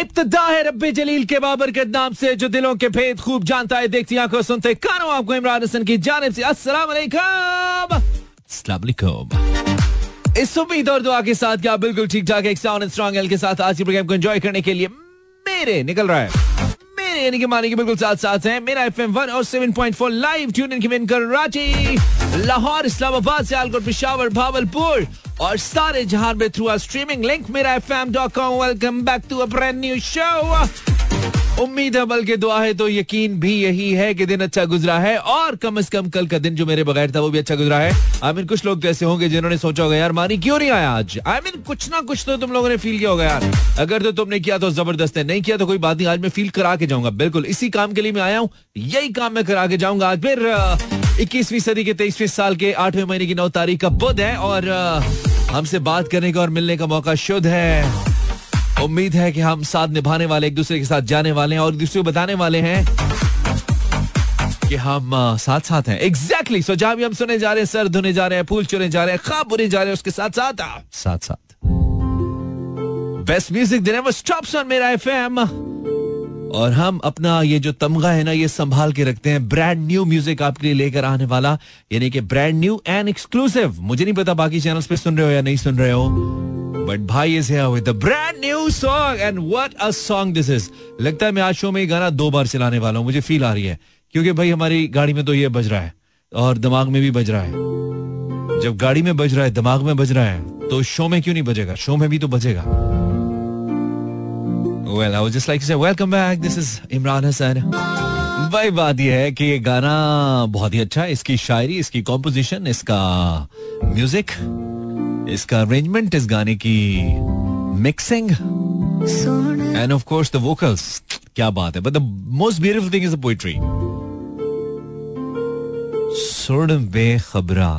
इब्तदा है रब्बे जलील के बाबरकत नाम से, जो दिलों के भेद खूब जानता है। देखती आँखों सुनते कानों आपको इमरान हसन की जानिब से। अस्सलाम इस उम्मीद और दुआ के साथ क्या बिल्कुल ठीक ठाक एक साउंड स्ट्रॉन्ग एल के साथ आज की प्रोग्राम को एंजॉय करने के लिए मेरे निकल रहा है। मेरे यानी कि मानी के बिल्कुल साथ साथ हैं। मेरा एफएम 107.4 लाइव ट्यून इन की कराची लाहौर, इस्लामाबाद, सियालकोट, पिशावर, भावलपुर और सारे जहाँ में through our streaming link Mera F M dot com welcome back to a new show उम्मीद है बल्कि दुआ है तो यकीन भी यही है कि दिन अच्छा गुजरा है और कम से कम कल का दिन जो मेरे बगैर था, वो भी अच्छा गुजरा है। आई मीन, कुछ लोग तो ऐसे होंगे जिन्होंने सोचा होगा, यार मानी क्यों नहीं आया आज? आई मीन, कुछ ना कुछ तो तुम लोगों ने फील किया होगा, यार। अगर तो तुमने किया तो ज़बरदस्त है, नहीं किया तो कोई बात नहीं, आज मैं फील करा के जाऊँगा। बिल्कुल, इसी काम के लिए मैं आया हूँ, यही काम मैं करा के जाऊँगा आज। फिर इक्कीसवीं सदी के तेईसवीं साल के आठवें महीने की नौ तारीख का बुध है और हमसे बात करने का और मिलने का मौका शुद्ध है। उम्मीद है कि हम साथ निभाने वाले, एक दूसरे के साथ जाने वाले हैं और एक दूसरे को बताने वाले हैं कि हम साथ साथ हैं। एग्जैक्टली सो जहाँ भी हम सुने जा रहे हैं, सर धुने जा रहे हैं, फूल चुने जा रहे हैं खाब बुने जा रहे हैं, उसके साथ साथ साथ साथ बेस्ट म्यूज़िक देने वो स्टॉप्स ऑन मेरा एफएम और हम अपना ये जो तमगा है ना, ये संभाल के रखते हैं। ब्रांड न्यू म्यूज़िक आपके लिए लेकर आने वाला, यानी कि ब्रांड न्यू एंड एक्सक्लूसिव मुझे नहीं पता बाकी चैनल्स पे सुन रहे हो या नहीं सुन रहे हो बट भाई is here with the brand new song and what a song this is लगता है मैं आज शो में ये गाना दो बार चलाने वाला हूँ, मुझे फील आ रही है। क्योंकि भाई हमारी गाड़ी में तो ये बज रहा है, और दिमाग में भी बज रहा है। जब गाड़ी में बज रहा है, दिमाग में बज रहा है तो शो में क्यों नहीं बजेगा? शो में भी तो बजेगा। Well, I would just like to say welcome back. This is Imran Hassan. भाई बात यह है कि ये गाना बहुत ही अच्छा है इसकी शायरी इसकी कॉम्पोजिशन इसका म्यूज़िक इसका अरेंजमेंट इस गाने की mixing and of course the vocals क्या बात है but the most beautiful thing is the poetry सुर बेखबरा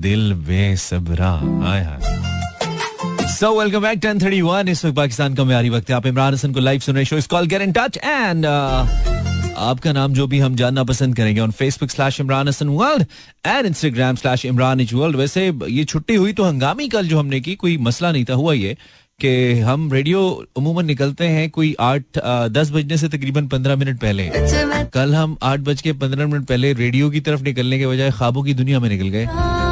दिल बेसबरा आय सो वेलकम बैक 1031 इस वक्त पाकिस्तान का म्यारी वक्त है। आप इमरान हसन को लाइव सुन रहे शो इस call get in touch and आपका नाम जो भी हम जानना पसंद करेंगे on Facebook slash Imran Hasan world and Instagram slash Imran is world वैसे ये छुट्टी हुई तो हंगामी कल जो हमने की, कोई मसला नहीं था। हुआ ये कि हम रेडियो उमूमन निकलते हैं कोई आठ दस बजने से तकरीबन पंद्रह मिनट पहले। कल हम आठ बज के पंद्रह मिनट पहले रेडियो की तरफ़ निकलने के बजाय ख्वाबों की दुनिया में निकल गए।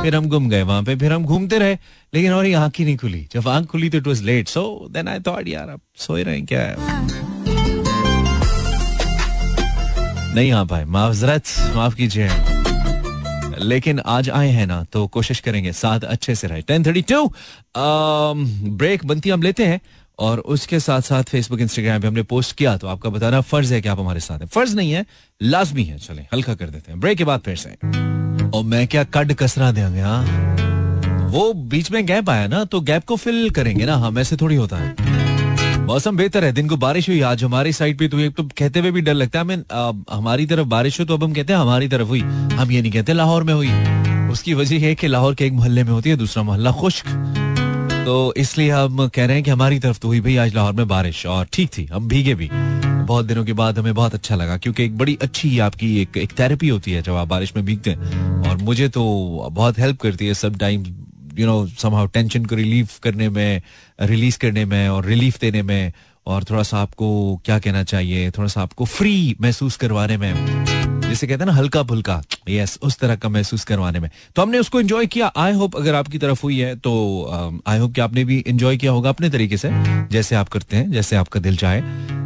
फिर हम गुम गए, वहाँ पे फिर हम घूमते रहे, लेकिन हमारी आँख ही नहीं खुली। जब आँख खुली तो it was late so then I thought यार आप सोए रहे क्या? है नहीं आ पाए। माजरत माफ़ कीजिए। लेकिन आज आए हैं ना तो कोशिश करेंगे, साथ अच्छे से रहे। टेन थर्टी टू ब्रेक बनती हम लेते हैं, और उसके साथ साथ फेसबुक इंस्टाग्राम पे हमने पोस्ट किया तो आपका बताना फ़र्ज़ है कि आप हमारे साथ हैं। फ़र्ज़ नहीं है, लाजमी है। चले, हल्का कर देते हैं। ब्रेक के बाद फिर से। और मैं क्या कड कसरा देंगे हाँ? वो बीच में गैप आया ना तो गैप को फिल करेंगे ना हम ऐसे थोड़ी होता है। मौसम बेहतर है, दिन को बारिश हुई, आज हमारी साइड पे तो एक तो कहते हुए भी डर लगता है हमें हमारी तरफ़ बारिश हो तो अब हम कहते हैं हमारी तरफ़ हुई, हम ये नहीं कहते लाहौर में हुई। उसकी वजह है कि लाहौर के एक मोहल्ले में होती है, दूसरा मोहल्ला खुश्क। तो इसलिए हम कह रहे हैं कि हमारी तरफ़ तो हुई भाई आज लाहौर में बारिश, और ठीक थी, हम भीगे भी। बहुत दिनों के बाद हमें बहुत अच्छा लगा, क्योंकि एक बड़ी अच्छी आपकी एक एक थेरेपी होती है जब आप बारिश में भीगते हैं। और मुझे तो बहुत हेल्प करती है सब time you know somehow tension को रिलीव करने में रिलीज़ करने में और रिलीफ देने में। और थोड़ा सा आपको क्या कहना चाहिए, थोड़ा सा आपको फ्री महसूस करवाने में। जिसे कहते हैं ना, हल्का फुल्का। यस उस तरह का महसूस करवाने में। तो हमने उसको एंजॉय किया। आई होप अगर आपकी तरफ़ हुई है तो आई होप कि आपने भी एंजॉय किया होगा अपने तरीके से। जैसे आप करते हैं, जैसे आपका दिल चाहे।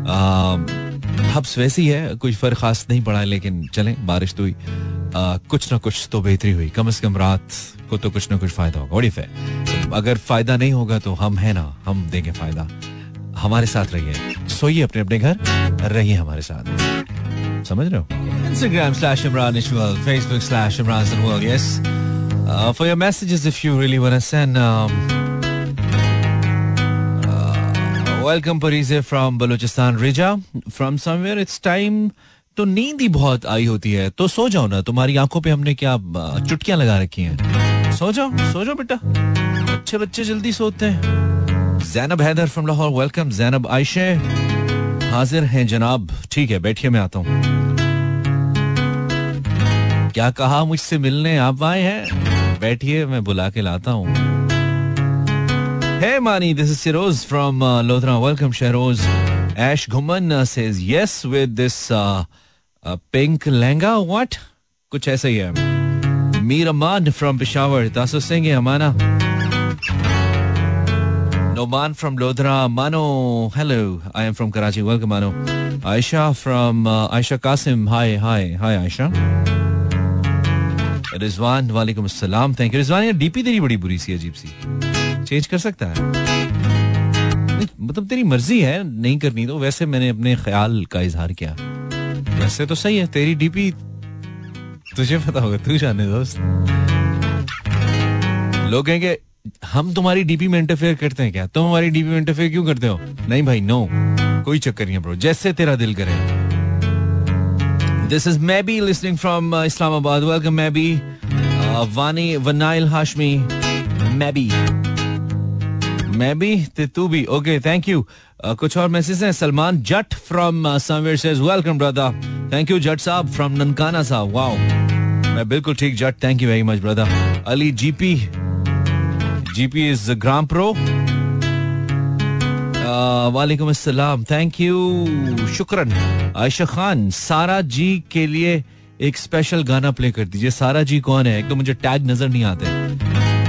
हब्स वैसी है कुछ फ़र्क खास नहीं पड़ा है लेकिन चलें, बारिश तो हुई। कुछ ना कुछ तो बेहतरी हुई। कम से कम रात को तो कुछ ना कुछ फ़ायदा होगा। वड़ी तो अगर फ़ायदा नहीं होगा तो हम है ना, हम देंगे फ़ायदा। हमारे साथ रहिए। सोइए अपने अपने घर, रहिए हमारे साथ। समझ रहे हो? Instagram slash Imran is world Facebook slash Imran for your messages if you really want to send welcome Pareeze from Balochistan Riza from somewhere it's time तो नींद ही बहुत आई होती है तो सो जाओ ना तुम्हारी आँखों पे हमने क्या चुटकियाँ लगा रखी हैं सो जाओ सो जाओ बेटा अच्छे बच्चे जल्दी सोते हैं Zainab Haider from Lahore welcome Zainab Ayse हाजिर हैं जनाब ठीक है बैठिए मैं आता हूँ क्या कहा मुझसे मिलने आप आए हैं बैठिए मैं बुला के लाता हूँ Hey Mani, this is Siroz from uh, Lodra. Welcome, Shahroz. Ash Guman uh, says yes with this uh, uh, pink langa. What? कुछ ऐसा ही है. Mir Aman from Peshawar. Taso Singh Amana. Noman from Lodra. Mano, hello. I am from Karachi. Welcome, Mano. Aisha from uh, Aisha Qasim. Hi, hi, hi, Aisha. Rizwan वालेकुम अस्सलाम thank you Rizwan यार DP तेरी बड़ी बुरी सी अजीब सी चेंज कर सकता है। मतलब तेरी मर्ज़ी है नहीं करनी तो वैसे मैंने अपने ख्याल का इजहार किया। वैसे तो सही है, तेरी डीपी तुझे पता होगा, तू जाने दोस्त। लोग कहेंगे हम तुम्हारी डीपी में इंटरफेयर करते हैं क्या? तुम हमारी डीपी में इंटरफेयर क्यों करते हो? नहीं भाई नो कोई चक्कर नहीं है ब्रो जैसे तेरा दिल करे। दिस इज़ मैं बी लिसनिंग फ्रॉम इस्लामाबाद वेलकम मैं बी वानी वनाइल हाशमी मैं बी मैं भी, तू भी. ओके थैंक यू कुछ और मैसेज हैं? Salman Jatt from somewhere says welcome brother thank you Jatt sahab from Nankana Sahib. Wow मैं बिल्कुल ठीक, Jatt. Thank you very much brother Ali GP जीपी इज़ ग्राम प्रो वालेकुम अस्सलाम. थैंक यू शुक्रन. आयशा खान, सारा जी के लिए एक स्पेशल गाना प्ले कर दीजिए. सारा जी कौन है? एक तो मुझे टैग नज़र नहीं आते.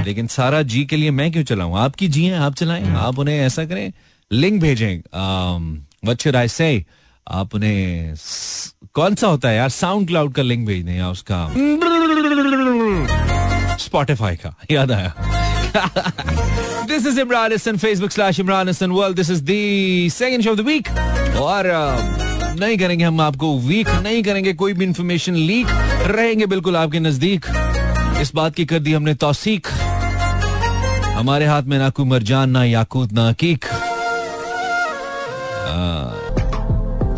लेकिन सारा जी के लिए मैं क्यों चलाऊं? आपकी जी हैं आप चलाएँ। आप उन्हें ऐसा करें लिंक भेजें। वट शुड आई से आप उन्हें कौन सा होता है यार? साउंड क्लाउड का लिंक भेज दें या उसका? स्पॉटिफाई का। याद आया। This is Imran Hasan Facebook slash Imran Hasan world this is the second show of the week और uh, नहीं करेंगे हम आपको वीक नहीं करेंगे कोई भी इंफॉर्मेशन लीक रहेंगे बिल्कुल आपके नज़दीक। इस बात की कर दी हमने तौसीक। हमारे हाथ में ना कोई मरजान ना याकूत, ना हकीक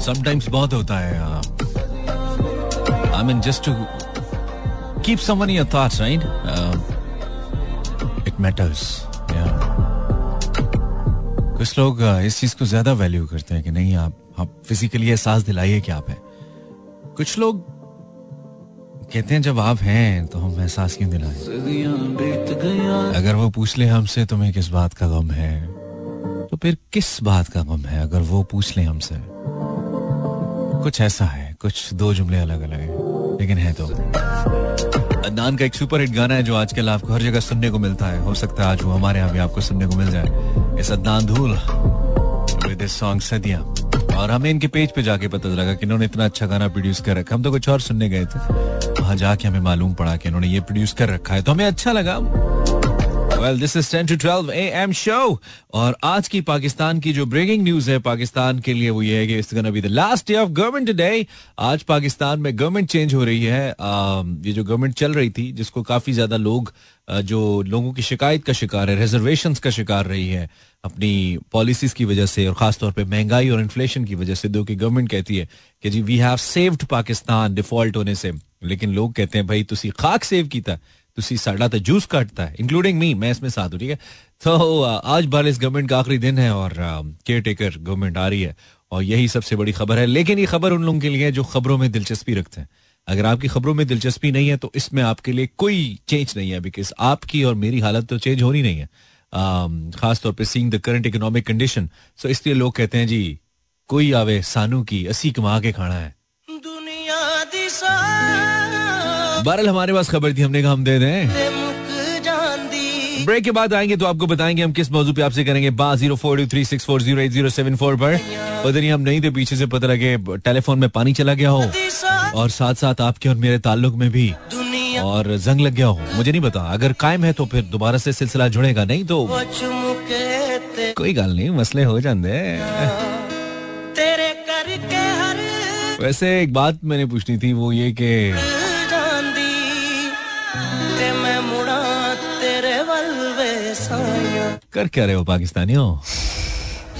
समटाइम्स बहुत होता है I mean just to keep someone your thoughts right it matters कुछ लोग इस चीज़ को ज़्यादा वैल्यू करते हैं कि नहीं, आप आप फिजिकली एहसास दिलाइए कि आप हैं। कुछ लोग कहते हैं जब आप हैं तो हम एहसास क्यों दिलाएँ? अगर वो पूछ ले हमसे तुम्हें किस बात का गम है? तो फिर किस बात का गम है अगर वो पूछ ले हमसे? कुछ ऐसा है कुछ दो जुमले अलग अलग हैं लेकिन है तो अदनान का एक सुपर हिट गाना है जो आजकल आपको हर जगह सुनने को मिलता है। हो सकता है आज वो हमारे यहाँ भी आपको सुनने को मिल जाए। इस अदनान धूल विद सॉन्ग सदिया। और हमें इनके पेज पे जाके पता लगा कि इन्होंने इतना अच्छा गाना प्रोड्यूस कर रखा हम तो कुछ और सुनने गए थे। वहाँ जाके हमें मालूम पड़ा कि इन्होंने ये प्रोड्यूस कर रखा है। तो हमें अच्छा लगा। Well this is 10 to 12 AM show और आज की पाकिस्तान की जो ब्रेकिंग न्यूज़ है पाकिस्तान के लिए वो ये है कि it's gonna be the last day of government today आज पाकिस्तान में गवर्नमेंट चेंज हो रही है। आ, ये जो गवर्नमेंट चल रही थी जिसको काफ़ी ज़्यादा लोग जो लोगों की शिकायत का शिकार है रिजर्वेशन का शिकार रही है अपनी पॉलिसीज़ की वजह से और खासतौर पर महँगाई और इन्फ्लेशन की वजह से दो की गवर्नमेंट कहती है कि जी we have saved Pakistan default होने से। लेकिन लोग कहते हैं भाई तुसी खाक सेव कीता। तुसी साड़ा तो जूस काटता है इंक्लूडिंग मी मैं इसमें साथ हूँ ठीक है? तो आज बार इस गवर्नमेंट का आखिरी दिन है और केयर टेकर गवर्नमेंट आ रही है और यही सबसे बड़ी खबर है। लेकिन ये खबर उन लोगों के लिए जो खबरों में दिलचस्पी रखते हैं। अगर आपकी खबरों में दिलचस्पी नहीं है तो इसमें आपके लिए कोई चेंज नहीं है बिकॉज़ आपकी और मेरी हालत तो चेंज होनी नहीं है। खासतौर पर seeing the current economic condition so इसलिए लोग कहते हैं, जी, कोई आवे सानू की असी कमा के खाना है। बहरल हमारे पास खबर थी हमने कहा हम दे दें। ब्रेक के बाद आएँगे तो आपको बताएँगे हम किस मौजू पे आपसे करेंगे बा zero four two three six four zero eight zero seven four पर। पता नहीं हम नहीं थे पीछे से पता लगे टेलीफोन में पानी चला गया हो। और साथ साथ आपके और मेरे ताल्लुक में भी। और जंग लग गया हो मुझे नहीं पता। अगर कायम है तो फिर दोबारा से सिलसिला जुड़ेगा नहीं तो कोई गल नहीं मसले हो जाते वैसे एक बात मैंने पूछनी थी वो ये कि कर क्या रहे हो पाकिस्तानियों?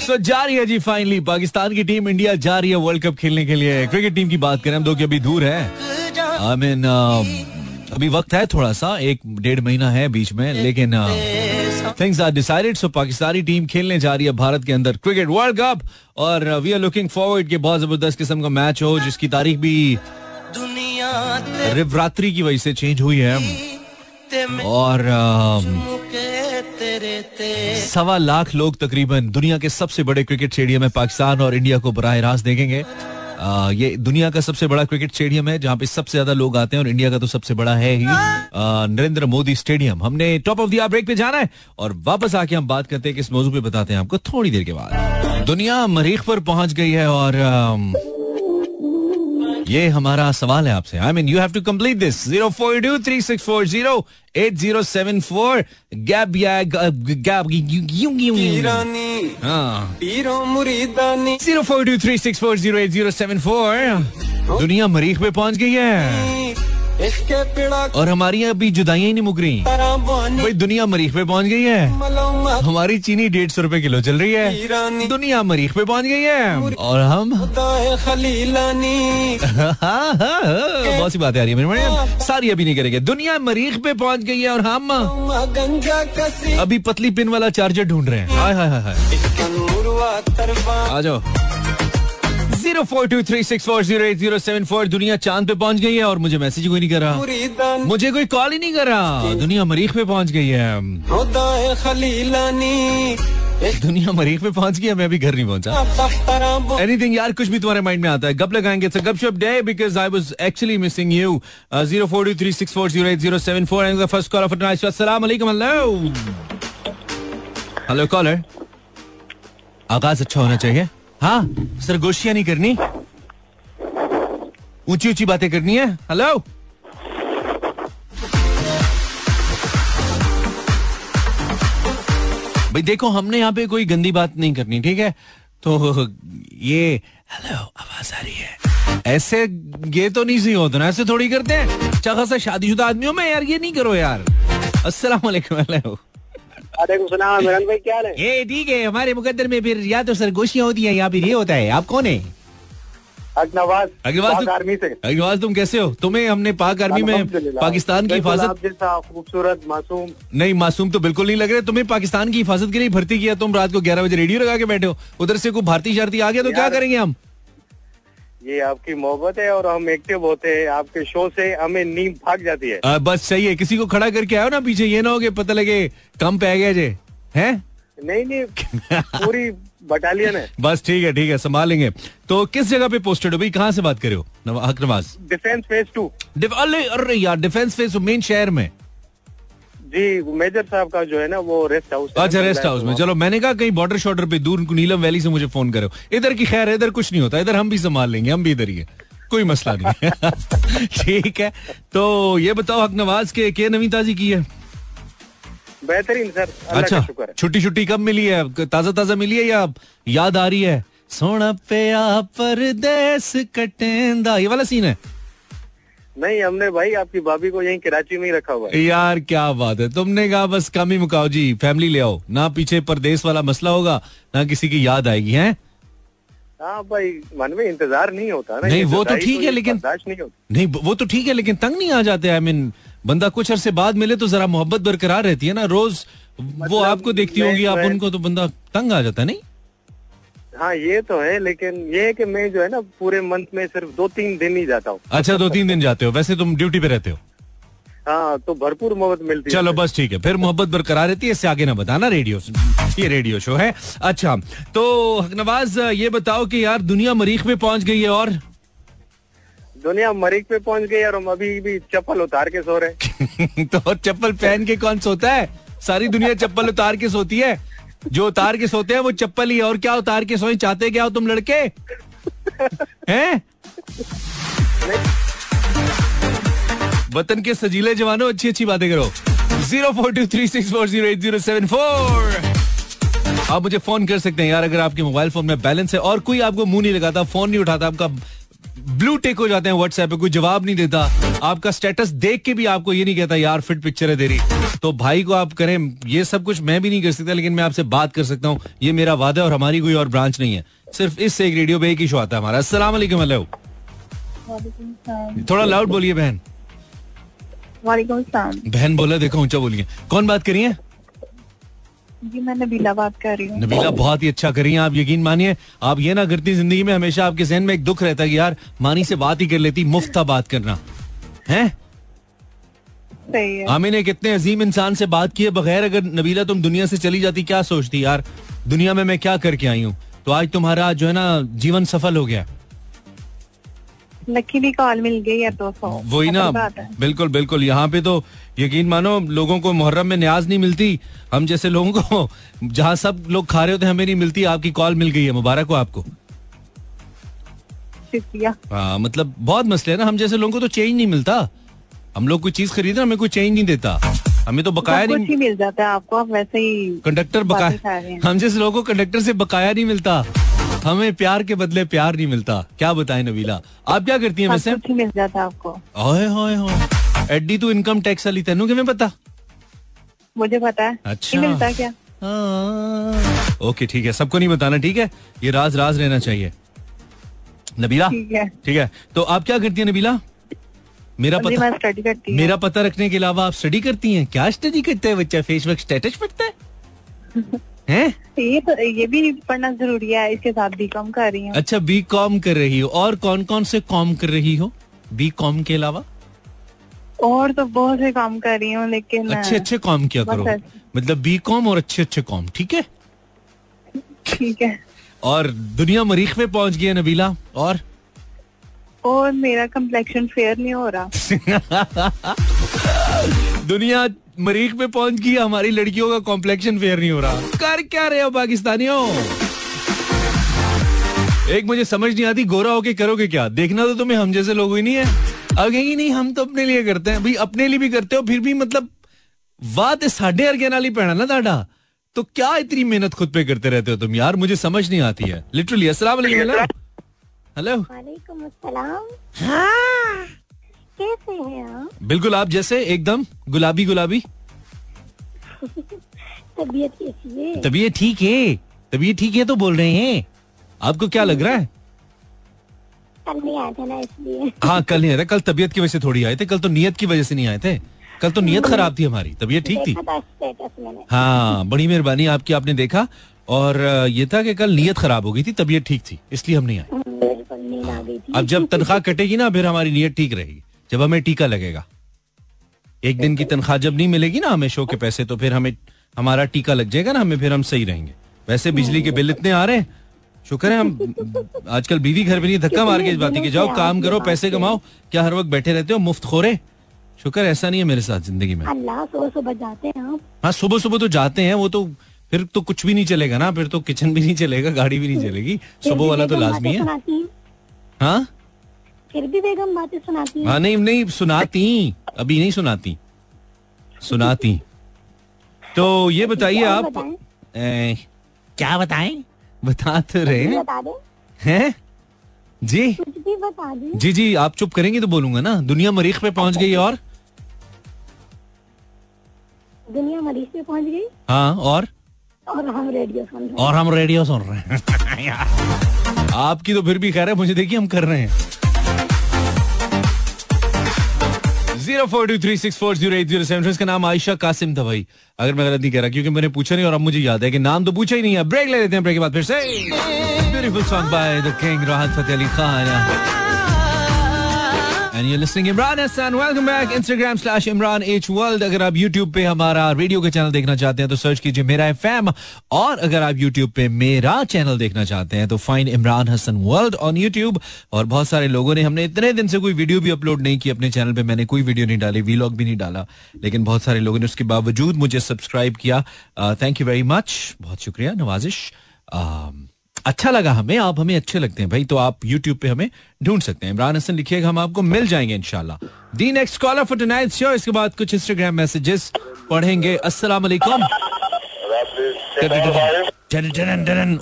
सो जारी है जी फाइनली पाकिस्तान की टीम इंडिया जा रही है वर्ल्ड कप खेलने के लिए। क्रिकेट टीम की बात करें हम दो की अभी दूर है। आई I मीन mean, अभी वक्त है थोड़ा सा एक डेढ़ महीना है बीच में लेकिन things are decided so Pakistani team खेलने जा रही है भारत के अंदर क्रिकेट वर्ल्ड कप और वी आर लुकिंग फॉरवर्ड कि बहुत ज़बरदस्त किस्म का मैच हो जिसकी तारीख भी रिवरात्रि की वजह से चेंज हुई है। और सवा लाख लोग तकरीबन दुनिया के सबसे बड़े क्रिकेट स्टेडियम में पाकिस्तान और इंडिया को बराह रास्त देखेंगे। आ, ये दुनिया का सबसे बड़ा क्रिकेट स्टेडियम है जहाँ पे सबसे ज़्यादा लोग आते हैं और इंडिया का तो सबसे बड़ा है ही। नरेंद्र मोदी स्टेडियम। हमने टॉप ऑफ़ द ब्रेक पे जाना है और वापस आके हम बात करते हैं किस मौजू पे बताते हैं आपको थोड़ी देर के बाद। दुनिया मरीख पर पहुँच गई है और ये हमारा सवाल है आपसे। I mean you have to complete this zero four two three six four zero eight zero seven four gap या gap zero four two three six four zero eight zero seven four दुनिया मरीख पे पहुँच गई है। और हमारी अभी जुदाइयाँ ही नहीं मुक रही। भाई दुनिया मरीख पे पहुँच गई है। हमारी चीनी डेढ़ सौ रूपए किलो चल रही है। दुनिया मरीख पे पहुँच गई है। और हम बहुत सी बातें आ रही है मेरे सारी अभी नहीं करेंगे। दुनिया मरीख पे पहुँच गई है और हम अभी पतली पिन वाला चार्जर ढूंढ रहे हैं। हाय हाय हाय आ जाओ। Zero four two three six four zero eight zero seven four. दुनिया चाँद पे पहुँच गई है और मुझे मैसेज कोई नहीं कर रहा। मुझे कोई कॉल ही नहीं कर रहा। दुनिया मरीख पे पहुँच गई है। दुनिया मरीख पे पहुँच गई है मैं अभी घर नहीं पहुँचा। एनीथिंग यार कुछ भी तुम्हारे माइंड में आता है गप लगाएँगे। शप day because I was actually missing you zero four two three six four zero eight zero seven four. And first call of अस्सलाम वालेकुम हेलो हेलो कॉलर आगाज़ अच्छा होना चाहिए। हाँ सरगोशियाँ नहीं करनी। ऊँची ऊँची बातें करनी है। हेलो भाई देखो, हमने यहाँ पे कोई गंदी बात नहीं करनी, ठीक है? तो ये हेलो आवाज़ आ रही है। ऐसे, ये तो नहीं सही होता ना, ऐसे थोड़ी करते हैं। अच्छा खासा शादीशुदा आदमियों में यार, ये नहीं करो यार। अस्सलाम वालेकुम भाई क्या है? ये ठीक है हमारे मुकदर में फिर या तो सरगोशियाँ होती है या फिर ये होता है। आप कौन है? अग्नवाज अग्नवाज आर्मी से। अग्नवाज तुम कैसे हो? तुम्हें हमने पाक आर्मी में पाकिस्तान की हिफाजत खूबसूरत मासूम। नहीं मासूम तो बिल्कुल नहीं लग रहे। तुम्हें पाकिस्तान की हिफाजत के लिए भर्ती किया तुम रात को ग्यारह बजे रेडियो लगा के बैठे हो। उधर से कोई भारतीय शारती आ गया तो क्या करेंगे हम? ये आपकी मोहब्बत है और हम एक्टिव होते हैं। आपके शो से हमें नींद भाग जाती है। आ, बस सही है। किसी को खड़ा करके आओ ना पीछे ये ना हो पता लगे कम पे गया जे। है? नहीं नहीं। पूरी बटालियन है। बस ठीक है ठीक है संभालेंगे। तो किस जगह पे पोस्टेड हो? भाई कहाँ से बात करे हो? नवाज़ डिफेंस फ़ेज़ टू अरे यार डिफेंस फ़ेज़ मेन शहर में। जी मेजर साहब का जो है ना वो रेस्ट हाउस अच्छा रेस्ट हाउस में चलो मैंने कहा कहीं बॉर्डर शॉर्डर पे दूर नीलम वैली से मुझे फ़ोन करो। इधर की खैर इधर कुछ नहीं होता इधर हम भी संभाल लेंगे हम भी इधर ही है। कोई मसला नहीं ठीक है तो ये बताओ हक नवाज़ के के नवी ताजी की है? बेहतरीन सर। अच्छा छुट्टी छुट्टी कब मिली है? ताज़ा ताज़ा मिली है या याद आ रही है? सोना पे परदेस कटेंदा ये वाला सीन है। नहीं हमने भाई आपकी भाभी को यहीं कराची में ही रखा हुआ है। यार क्या बात है। तुमने कहा बस कम ही मुकाओ जी फैमिली ले आओ। ना पीछे परदेश वाला मसला होगा ना किसी की याद आएगी है? हाँ भाई मन में इंतज़ार नहीं होता ना नहीं वो तो ठीक है लेकिन नहीं, नहीं वो तो ठीक है लेकिन तंग नहीं आ जाते आई मीन बंदा कुछ अरसे बाद मिले तो जरा मोहब्बत बरकरार रहती है ना रोज वो मतलब आपको देखती होगी आप उनको तो बंदा तंग आ जाता है नहीं? हाँ ये तो है लेकिन ये है कि मैं जो है ना पूरे मंथ में सिर्फ़ दो तीन दिन ही जाता हूँ। अच्छा दो तीन दिन जाते हो? वैसे तुम ड्यूटी पे रहते हो? हाँ तो भरपूर मोहब्बत मिलती चलो है बस ठीक है। फिर मोहब्बत बरकरार रहती है इससे आगे ना बताना रेडियो ये रेडियो शो है। अच्छा तो नवाज़ ये बताओ कि यार दुनिया मरीख में पहुँच गई है और? दुनिया मरीख पे पहुँच गई और हम अभी भी चप्पल उतार के सो रहे तो चप्पल पहन के कौन सोता है? सारी दुनिया चप्पल उतार के सोती है? जो उतार के सोते हैं वो चप्पल ही और क्या उतार के सोए? चाहते क्या हो तुम लड़के? हैं? वतन के सजीले जवानों अच्छी अच्छी बातें करो। Zero four two three six four zero eight zero seven four. आप मुझे फ़ोन कर सकते हैं यार अगर आपके मोबाइल फ़ोन में बैलेंस है और कोई आपको मुँह नहीं लगाता फ़ोन नहीं उठाता आपका ब्लू टेक हो जाते हैं व्हाट्सएप पे कोई जवाब नहीं देता। आपका स्टेटस देख के भी आपको ये नहीं कहता यार फिट पिक्चर है तेरी। तो भाई को आप करें ये सब कुछ मैं भी नहीं कर सकता लेकिन मैं आपसे बात कर सकता हूँ। ये मेरा वादा है और हमारी कोई और ब्रांच नहीं है। सिर्फ़ इससे एक रेडियो पे एक ही शो आता है हमारा। असला थोड़ा लाउड बोलिए बहन। बहन बोला देखो ऊँचा बोलिए। कौन बात करिए जी मैं नबीला बात कर रही हूँ। नबीला बहुत ही अच्छा करी है आप यकीन मानिए। आप ये ना करती ज़िंदगी में हमेशा आपके जहन में एक दुख रहता है यार मानी से बात ही कर लेती मुफ़्त बात करना। है? सही है। आमिन एक इतने अजीम इंसान से बात किए बगैर अगर नबीला तुम दुनिया से चली जाती क्या सोचती? यार दुनिया में मैं क्या करके आई हूँ? तो आज तुम्हारा जो है ना जीवन सफल हो गया। लकी भी कॉल मिल गई है तो वही ना बिल्कुल बिल्कुल। यहाँ पे तो यकीन मानो लोगों को मुहर्रम में न्याज नहीं मिलती। हम जैसे लोगों को जहाँ सब लोग खा रहे होते हमें नहीं मिलती। आपकी कॉल मिल गई है मुबारक हो आपको। शुक्रिया। हाँ मतलब बहुत मसले है ना। हम जैसे लोगों को तो चेंज नहीं मिलता। हम लोग कोई चीज़ खरीदे हमें कोई चेंज नहीं देता। हमें तो बकाया नहीं मिल जाता है आपको आप वैसे ही कंडक्टर बकाया। हम जैसे लोगों को कंडक्टर से बकाया नहीं मिलता। हमें प्यार के बदले प्यार नहीं मिलता। क्या बताएँ नबीला आप क्या करती हैं वैसे? मिल जाता आपको। ओए होए होए। एडी तू इनकम टैक्स वाली तेनू किਵੇਂ पता? मुझे पता है। अच्छा। मिलता क्या? हाँ। ओके ठीक है। सबको नहीं बताना ठीक है? ये राज राज रहना चाहिए। नबीला ठीक है। तो आप क्या करती हैं नबीला मेरा पता स्टडी करती हूँ। मेरा पता रखने के अलावा आप स्टडी करती हैं? क्या स्टडी करते हैं बच्चा? फेसबुक स्टेटस पढ़ता है? हैं? ये तो ये भी पढ़ना ज़रूरी है इसके साथ भी कम कर रही हूँ। अच्छा बी कॉम कर रही हो। और कौन कौन से कॉम कर रही हो? बी कॉम के अलावा? और तो बहुत से काम कर रही हूँ लेकिन अच्छे अच्छे काम किया करो। मतलब बी कॉम और अच्छे अच्छे कॉम ठीक है? ठीक है। और दुनिया मरीख पे पहुँच गई है नबीला और? और मेरा कम्प्लेक्शन फेयर नहीं हो रहा। दुनिया मरीख पे पहुँच गई हमारी लड़कियों का कॉम्प्लेक्शन फेयर नहीं हो रहा। कर क्या रहे हो पाकिस्तानियों? एक मुझे समझ नहीं आती गोरा होके करोगे क्या? देखना तो तुम्हें हम जैसे लोग ही नहीं है। अब कहेंगी नहीं हम तो अपने लिए करते हैं। भाई अपने लिए भी करते हो फिर भी मतलब वाह ते साढ़े अर्गे नाल ही पैना ना ताडा। तो क्या इतनी मेहनत खुद पे करते रहते हो तुम? यार मुझे समझ नहीं आती है। लिटरली अस्सलाम वालेकुम हेलो हेलो वालेकुम अस्सलाम। कैसे हैं आप? बिल्कुल आप जैसे एकदम गुलाबी गुलाबी। तबीयत कैसी है? तबीयत ठीक है। तबीयत ठीक है तो बोल रहे हैं। आपको क्या लग रहा है? कल नहीं आया था ना इसलिए। हाँ कल नहीं आया थे। कल तबीयत की वजह से थोड़ी आए थे। कल तो नियत की वजह से नहीं आए थे। कल तो नियत खराब थी हमारी। तबीयत ठीक थी। हाँ बड़ी मेहरबानी आपकी आपने देखा। और ये था कि कल नियत खराब हो गई थी तबीयत ठीक थी इसलिए हम नहीं आए। अब जब तनख्वाह कटेगी ना फिर हमारी नियत ठीक रहेगी। जब हमें टीका लगेगा। एक दिन की तनख्वाह जब नहीं मिलेगी ना हमें शो के पैसे तो फिर हमें हमारा टीका लग जाएगा ना हमें फिर हम सही रहेंगे। वैसे बिजली के बिल इतने आ रहे हैं। शुक्र है हम आजकल बीवी घर में नहीं धक्का मार के इस बात की जाओ काम करो पैसे कमाओ क्या हर वक्त बैठे रहते हो मुफ़्त खोरे शुक्र ऐसा नहीं है मेरे साथ ज़िंदगी में। अल्लाह सो सुबह जाते हैं आप। हाँ सुबह सुबह तो जाते हैं वो तो फिर तो कुछ भी नहीं चलेगा ना फिर तो किचन भी नहीं चलेगा गाड़ी भी नहीं चलेगी। सुबह वाला तो लाजमी है। हाँ? फिर भी बेगम बातें सुनाती हैं। नहीं नहीं सुनाती अभी नहीं सुनाती। सुनाती। तो ये बताइए आप बताएँ? ए, क्या बताएँ? बता तो रहे हैं। हैं? जी। कुछ भी बता दें। जी जी आप चुप करेंगे तो बोलूँगा ना। दुनिया मरीख पे पहुँच गई और? दुनिया मरीज़ पे पहुँच गई? हाँ और? और हम रेडियो सुन रहे और हम रेडियो सुन रहे हैं। आपकी तो फिर भी खैर है मुझे देखिए हम कर रहे हैं। Zero four two three six four zero eight zero seven इसका नाम आयशा कासिम था भाई। अगर मैं गलत नहीं कह रहा, क्योंकि मैंने पूछा नहीं और अब मुझे याद है कि नाम तो पूछा ही नहीं है। ब्रेक ले लेते हैं ब्रेक के बाद फिर से। Beautiful song by the king Rahat Fateh Ali Khan And you're listening Imran Hassan. Welcome back. Instagram slash Imran H World. अगर आप YouTube पे हमारा रेडियो का चैनल देखना चाहते हैं तो सर्च कीजिए मेरा एफ़ और अगर आप YouTube पे मेरा चैनल देखना चाहते हैं तो find Imran Hasan world on YouTube और बहुत सारे लोगों ने हमने इतने दिन से कोई वीडियो भी अपलोड नहीं की अपने चैनल पे। मैंने कोई वीडियो नहीं डाली वीलॉग भी नहीं डाला। लेकिन बहुत सारे लोगों ने उसके बावजूद मुझे सब्सक्राइब किया। थैंक यू वेरी मच बहुत शुक्रिया नवाजिश। Uh, अच्छा लगा हमें आप हमें अच्छे लगते हैं भाई तो आप यूट्यूब पे हमें ढूंढ सकते हैं। इमरान हसन लिखिएगा हम आपको मिल जाएँगे इंशाल्लाह। The next caller for tonight show इसके बाद कुछ इंस्टाग्राम मैसेजेस पढ़ेंगे। अस्सलाम वालेकुम।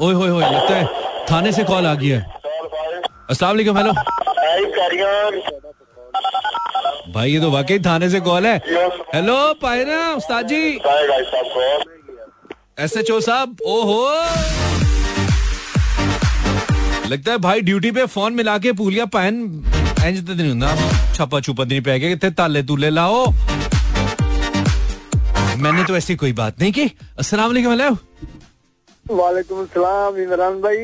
ओए होए होए लगता है थाने से कॉल आ गई है। अस्सलाम वालेकुम हेलो। भाई ये तो वाकई थाने से कॉल है। हेलो पायरा उस्ताद जी। एस एच ओ साहब ओहो। लगता है भाई ड्यूटी पे फ़ोन मिला के पूलिया पैन इंज तो नहीं ਹੁੰਦਾ छापा छुपा नहीं पै गया कितने ताले तूले लाओ। मैंने तो ऐसी कोई बात नहीं की। अस्सलाम वालेकुम हेलो। वालेकुम सलाम इमरान भाई।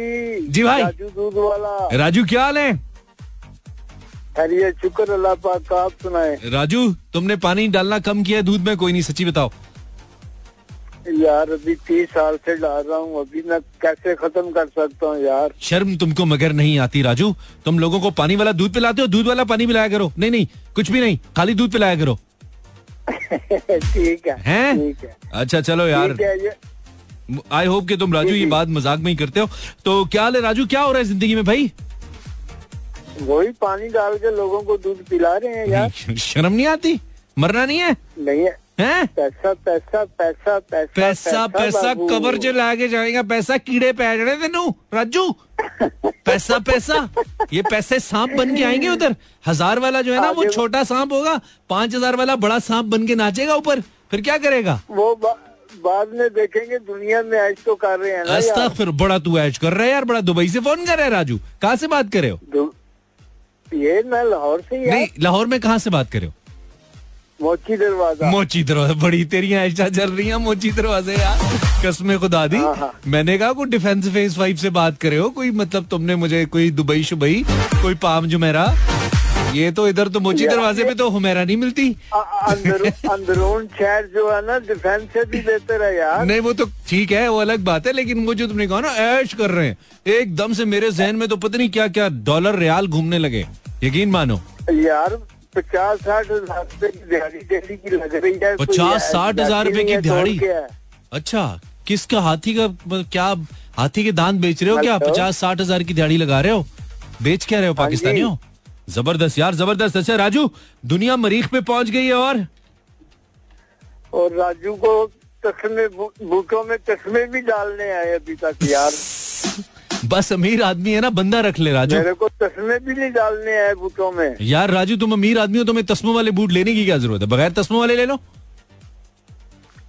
जी भाई। राजू दूध वाला। राजू क्या हाल है? खैरियत शुक्र अल्लाह पाक का आप सुनाए। राजू तुमने पानी डालना कम किया दूध में कोई नहीं सच्ची बताओ। यार अभी तीस साल से डाल रहा हूँ अभी मैं कैसे खत्म कर सकता हूँ यार? शर्म तुमको मगर नहीं आती राजू। तुम लोगों को पानी वाला दूध पिलाते हो दूध वाला पानी पिलाया करो। नहीं नहीं कुछ भी नहीं खाली दूध पिलाया करो। ठीक है हैं? ठीक है। अच्छा चलो यार। आई होप कि तुम राजू ये बात मज़ाक में ही करते हो। तो क्या हाल है राजू? क्या हो रहा है ज़िंदगी में भाई? वही पानी डाल के लोगों को दूध पिला रहे हैं यार। शर्म नहीं आती? मरना नहीं है? नहीं है। हैं? पैसा पैसा पैसा पैसा पैसा पैसा कबर जो लाके जाएगा पैसा कीड़े पै जाने तेनू राजू? पैसा पैसा। ये पैसे सांप बन के आएँगे उधर। हज़ार वाला जो है ना वो छोटा सांप होगा पाँच हज़ार वाला बड़ा सांप बन के नाचेगा ऊपर। फिर क्या करेगा? वो बा, बाद में देखेंगे दुनिया में ऐश तो कर रहे हैं ना यार। फिर बड़ा तू ऐश कर रहा है यार बड़ा दुबई से फ़ोन कर रहा है राजू। कहाँ से बात कर रहे हो? ये मैं लाहौर से नहीं लाहौर में कहाँ से बात कर रहे हो? मोची दरवाज़ा। मोची दरवाज़ा बड़ी तेरी ऐशा चल रही है मोची दरवाजे यार। कसमें खुदा दी। हाँ, हाँ। मैंने कहा कोई डिफेंस फेस फाइव से बात करे हो कोई मतलब तुमने मुझे कोई दुबई शुबई कोई पाम जुमेरा? ये तो इधर तो मोची दरवाजे पे तो हुमेरा नहीं मिलती। अंदरून शहर जो है ना डिफेंस से भी बेहतर है यार। नहीं वो तो ठीक है वो अलग बात है लेकिन वो जो तुमने कहा ना ऐश कर रहे हैं। एकदम से मेरे जहन में तो पता नहीं क्या क्या डॉलर रियाल घूमने लगे। यकीन मानो। यार पचास साठ हज़ार रुपए की दिहाड़ी डेली की लग रही है पचास साठ हज़ार रूपए की दिहाड़ी? अच्छा किसका हाथी का क्या हाथी के दांत बेच रहे हो क्या? पचास साठ हज़ार की दिहाड़ी लगा रहे हो? बेच क्या रहे हो हाँ जी। पाकिस्तानियों? ज़बरदस्त यार ज़बरदस्त। अच्छा राजू दुनिया मरीख पे पहुँच गई है और? और राजू को तस्मे बूटों में तस्मे भी डालने आए अभी तक यार। बस अमीर आदमी है ना बंदा रख ले राजू। मेरे को तस्मे भी नहीं डालने आए बूटों में। यार राजू तुम अमीर आदमी हो तुम्हें तस्मों वाले बूट लेने की क्या ज़रूरत है? बगैर तस्मों वाले ले लो।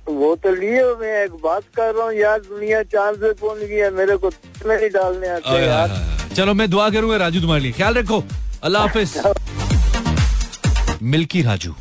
वो तो लिए मैं एक बात कर रहा हूँ यार दुनिया चाँद पे पहुँच गई है? मेरे को तस्मे नहीं डालने आते आय, आय, यार चलो मैं दुआ करूँगा राजू तुम्हारे लिए। ख्याल रखो। अल्लाह हाफिज। मिल्की राजू।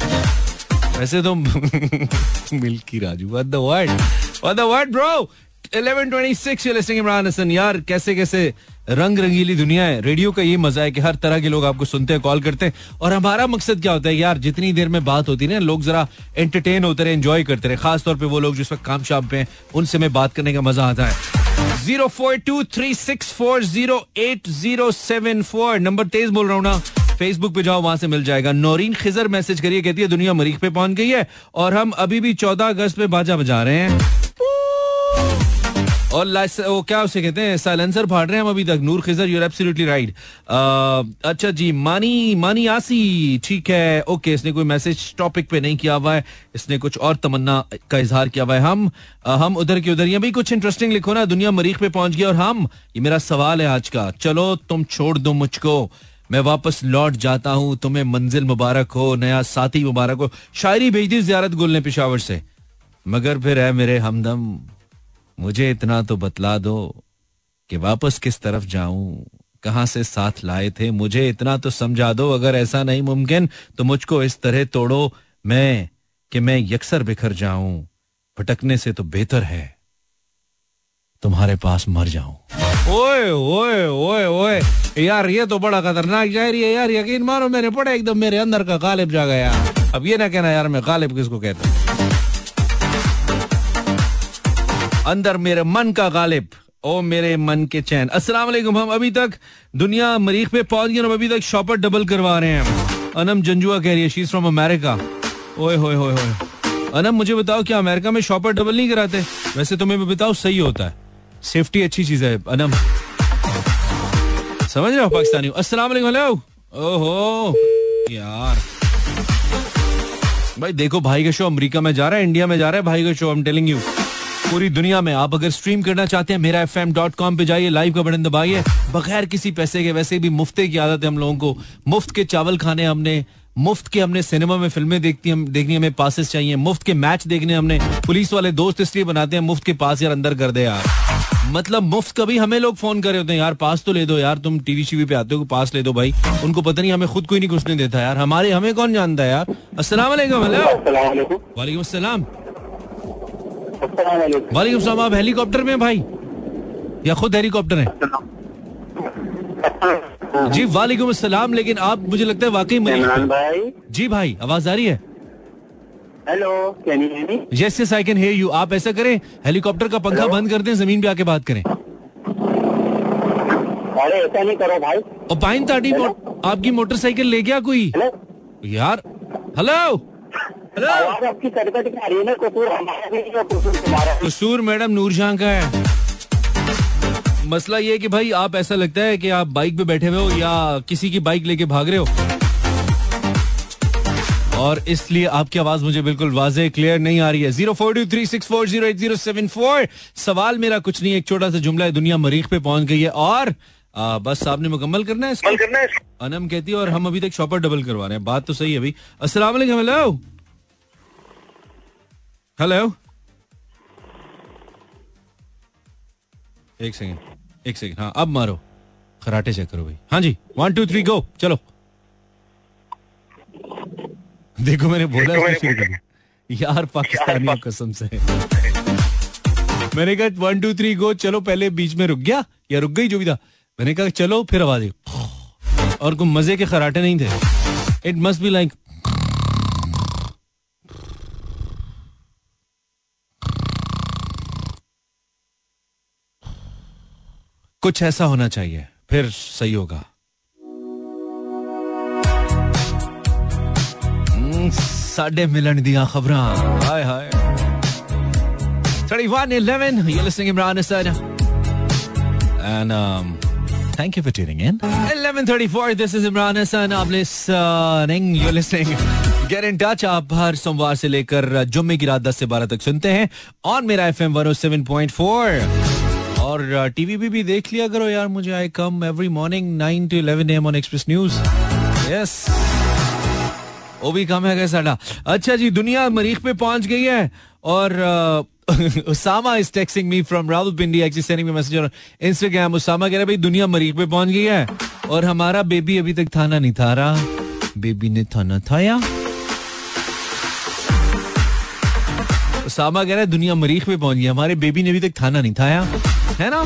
वैसे तो milky Raju. What the word what the word bro 1126 listening Imran Hasan यार कैसे कैसे रंग रंगीली दुनिया है रेडियो का ये मज़ा है कि हर तरह के लोग आपको सुनते हैं कॉल करते हैं और हमारा मकसद क्या होता है यार जितनी देर में बात होती है ना लोग जरा एंटरटेन होते रहे एंजॉय करते रहे खास तौर पे वो लोग जिस वक्त काम शाम पे हैं उनसे में बात करने का मज़ा आता है zero four two three six four zero eight zero seven four number तेज बोल रहा हूँ ना फेसबुक पे जाओ, वहाँ से मिल जाएगा। नौरीन खिजर मैसेज करिए, कहती है, दुनिया मरीख पे पहुँच गई है और हम अभी भी चौदह अगस्त पे बाजा बजा रहे हैं। और वो क्या उसे कहते हैं? साइलेंसर फाड़ रहे हैं हम अभी तक। Noor Khizar you're absolutely right अच्छा जी मानी मानी आसी। ठीक है ओके इसने कोई मैसेज टॉपिक पे नहीं किया हुआ है। इसने कुछ और तमन्ना का इजहार किया हुआ है। हम अ, हम उधर की उधर ये भी कुछ इंटरेस्टिंग लिखो ना। दुनिया मरीख पे पहुँच गई और हम ये मेरा सवाल है आज का। चलो तुम छोड़ दो मुझको। मैं वापस लौट जाता हूँ। तुम्हें मंजिल मुबारक हो नया साथी मुबारक हो। शायरी भेज दी जियारत गुल ने पिशावर से। मगर फिर है मेरे हमदम। मुझे इतना तो बतला दो कि वापस किस तरफ़ जाऊँ, कहाँ से साथ लाए थे, मुझे इतना तो समझा दो, अगर ऐसा नहीं मुमकिन तो मुझको इस तरह तोड़ो मैं कि मैं यकसर बिखर जाऊँ, भटकने से तो बेहतर है, तुम्हारे पास मर जाऊँ। ओए ओए ओए ओए, यार ये तो बड़ा खतरनाक शायरी है यार, यकीन मानो मैंने पढ़ा एकदम मेरे अंदर का गालिब जा गया। अब ये ना कहना यार मैं गालिब किसको कहता? हूँ अंदर मेरे मन का गालिब। ओ मेरे मन के चैन। अस्सलाम वालेकुम। हम अभी तक दुनिया मरीख पे पहुँच गए अभी तक शॉपर डबल करवा रहे हैं। अनम जंजुआ कह रही है शीज फ्रॉम अमेरिका ओए, होए होए होए। अनम, मुझे बताओ, क्या अमेरिका में शॉपर डबल नहीं कराते? वैसे तुम्हें भी बताओ सही होता है। सेफ्टी अच्छी चीज़ है, अनम। समझ रहे हो, पाकिस्तानी? अस्सलाम वालेकुम ओहो, यार। भाई, देखो, भाई का शो अमेरिका में जा रहा है, इंडिया में जा रहा है, भाई का show I am telling you पूरी दुनिया में आप अगर स्ट्रीम करना चाहते हैं मेरा एफ़ एम डॉट कॉम पे जाइए लाइव का बटन दबाइए। बगैर किसी पैसे के वैसे भी मुफ्ते की आदत है हम लोगों को। मुफ़्त के चावल खाने हमने मुफ़्त के हमने सिनेमा में फ़िल्में देखती हम देखनी हमें पासेस चाहिए मुफ़्त के मैच देखने हमने। पुलिस वाले दोस्त इसलिए बनाते हैं मुफ़्त के पास यार अंदर कर दे यार। मतलब मुफ़्त कभी हमें लोग फ़ोन कर रहे होते हैं यार पास तो ले दो यार तुम टीवी शीवी पे आते हो पास ले दो भाई। उनको पता नहीं हमें खुद कोई नहीं घुसने देता यार। हमारे हमें कौन जानता है यार? अस्सलाम वालेकुम वालेकुम वालेकुम सलाम आप हेलीकॉप्टर में भाई? या खुद हेलीकॉप्टर है? जी वालेकुम अस्सलाम लेकिन आप मुझे लगता है वाकई मरीज़ भाई। जी भाई आवाज़ आ रही है? Hello can you hear me yes yes I can hear you आप ऐसा करें हेलीकॉप्टर का पंखा Hello? बंद कर दें ज़मीन पे आके बात करें। अरे ऐसा नहीं करो भाई। और पाइन ताड़ी मो- आपकी मोटरसाइकिल ले गया कोई? हेलो यार हेलो हेलो। आपकी कटकट की आ रही है ना कसूर हमारा नहीं है, कसूर तुम्हारा कसूर मैडम का है। मसला ये है कि भाई आप ऐसा लगता है कि आप बाइक पे बैठे हुए हो या किसी की बाइक लेके भाग रहे हो। और इसलिए आपकी आवाज़ मुझे बिल्कुल वाजे क्लियर नहीं आ रही है। Zero four two three six four zero eight zero seven four. सवाल मेरा कुछ नहीं एक छोटा सा जुमला है दुनिया मरीख पे पहुँच गई है। और आ, बस आपने मुकम्मल करना है इसको? अनम कहती है और हम अभी तक शॉपर डबल करवा रहे हैं। बात तो सही है भाई। अस्सलाम वालेकुम हेलो हेलो एक सेकंड एक सेकंड हाँ अब मारो। खराटे चेक करो भाई। हाँ जी वन टू थ्री गो चलो। देखो मैंने बोला इसको शुरू कर। यार पाकिस्तानी कसम से। मैंने कहा वन टू थ्री गो चलो पहले बीच में रुक गया। या रुक गई जो भी था। मैंने कहा चलो फिर आवाज़ और कोई मज़े के खराटे नहीं थे। इट मस्ट बी लाइक कुछ ऐसा होना चाहिए फिर सही होगा हम्म, साडे मिलन दिया खबरां हाय हाय 3111 you're listening Imran Asad and um thank you for tuning in 1134 this is Imran Hassan आप listening you're listening get in touch आप हर सोमवार से लेकर जुम्मे की रात 10 से 12 तक सुनते हैं ऑन मेरा एफएम 107.4 और टीवी भी, भी देख लिया करो यार मुझे I come every morning nine to 11 AM on Express News yes वो भी कम है साडा अच्छा जी दुनिया मरीख पे पहुँच गई है और Usama is texting me from sending me message Instagram Usama कह रहा है भाई दुनिया मरीख पे पहुँच गई है और हमारा बेबी अभी तक थाना नहीं था रहा बेबी ने थाना थाया उसामा कह रहा है दुनिया मरीख पे पहुँच गई हमारे बेबी ने अभी तक थाना नहीं थाया है ना?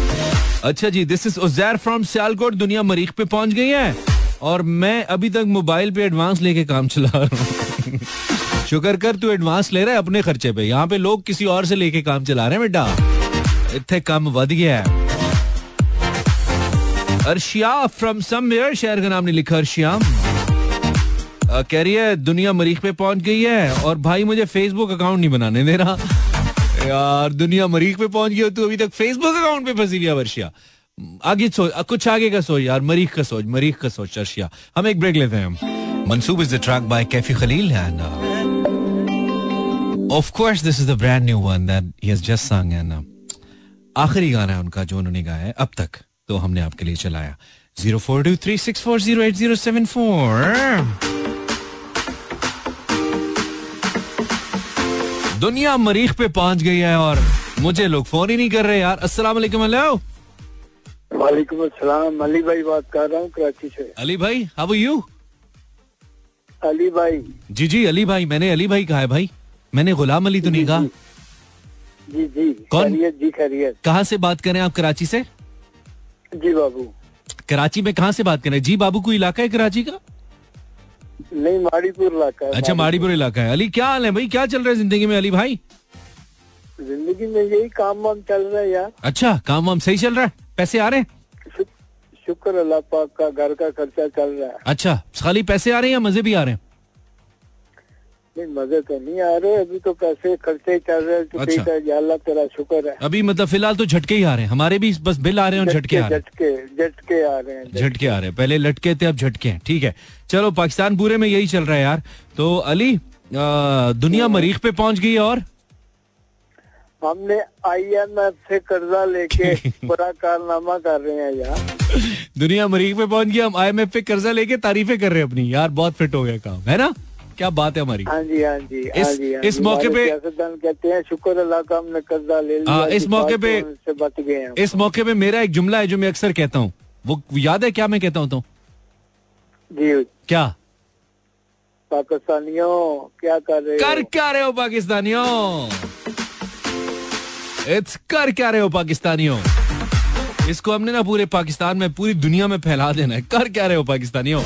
अच्छा जी this is Uzair from Sialkot दुनिया मरीख पे पहुँच गई है। और मैं अभी तक मोबाइल पे एडवांस लेके काम चला रहा हूँ। शुक्र कर, तू एडवांस ले रहा है अपने खर्चे पे। यहाँ पे लोग किसी और से लेके काम चला रहे हैं बेटा। इतने कम वध गया है। अर्शिया फ्रॉम समवेयर शहर का नाम नहीं लिखा, अर्शिया। कह रही है, दुनिया मरीख पे पहुँच गई है। और भाई, मुझे फेसबुक अकाउंट नहीं बनाने दे रहा। यार, दुनिया मरीख पे पहुँच गई हो तू अभी तक फेसबुक अकाउंट पे फंसी हुई वर्षिया। आगे सोच कुछ आगे का सोच यार, मरीख का सोच, मरीख का सोच अर्शिया हम एक ब्रेक लेते हैं। Mansoob is the track by Kaifi Khalil and of course this is the brand new one that he has just sung and आखिरी गाना है उनका जो उन्होंने गाया है, अब तक तो हमने आपके लिए चलाया। Zero four two three six four zero eight zero seven four दुनिया मरीख पे पहुँच गई है और मुझे लोग फ़ोन ही नहीं कर रहे यार। अस्सलाम वालेकुम हेलो। वालेकुम अस्सलाम। अली भाई बात कर रहा हूँ कराची से। अली भाई हाउ यू अली भाई। जी जी अली भाई मैंने अली भाई कहा है भाई। मैंने गुलाम अली तो नहीं कहा। जी। जी कौन? जी खैरियत। कहाँ से बात करें आप कराची से? जी बाबू। कराची में कहाँ से बात करें? जी बाबू कोई इलाका है कराची का? नहीं माड़ीपुर इलाका है अच्छा माड़ीपुर। इलाका है। अली क्या हाल है भाई? क्या चल रहा है ज़िंदगी में अली भाई? ज़िंदगी में यही काम वाम चल रहा है यार। अच्छा काम वाम सही चल रहा है? पैसे आ रहे हैं? शुक्र अल्लाह पाक का घर का खर्चा चल रहा है। अच्छा खाली पैसे आ रहे हैं या मज़े भी आ रहे हैं? नहीं मज़े तो नहीं आ रहे अभी तो पैसे खर्चे चल रहे हैं तो अच्छा। है तेरा शुक्र है। अभी मतलब फ़िलहाल तो झटके ही आ रहे हैं। हमारे भी बस बिल आ रहे हैं और झटके आ रहे झटके झटके आ रहे हैं झटके। आ रहे हैं। पहले लटके थे अब झटके हैं। ठीक है। चलो पाकिस्तान पूरे में यही चल रहा है यार। तो अली दुनिया मरीख पे पहुँच गई और? हमने आईएमएफ से कर्जा लेके पूरा कारनामा कर रहे हैं यार। दुनिया मरीख पे पहुँच गई हम आईएमएफ पे कर्जा लेके तारीफें कर रहे हैं अपनी। यार बहुत फिट हो गया काम है ना? क्या बात है हमारी? हाँ जी हाँ जी हाँ इस- हाँ इस। मौके पे- कहते हैं शुक्र अल्लाह का हमने कर्जा ले लिया हाँ, इस मौके पे- बच गए इस मौके पे मेरा एक जुमला है जो मैं अक्सर कहता हूँ। वो याद है क्या मैं कहता हूँ तो? जी क्या? पाकिस्तानियों क्या कर रहे कर क्या रहे हो पाकिस्तानियों? इट्स कर क्या रहे हो पाकिस्तानियों? इसको हमने ना पूरे पाकिस्तान में पूरी दुनिया में फैला देना है। कर क्या रहे हो पाकिस्तानियों?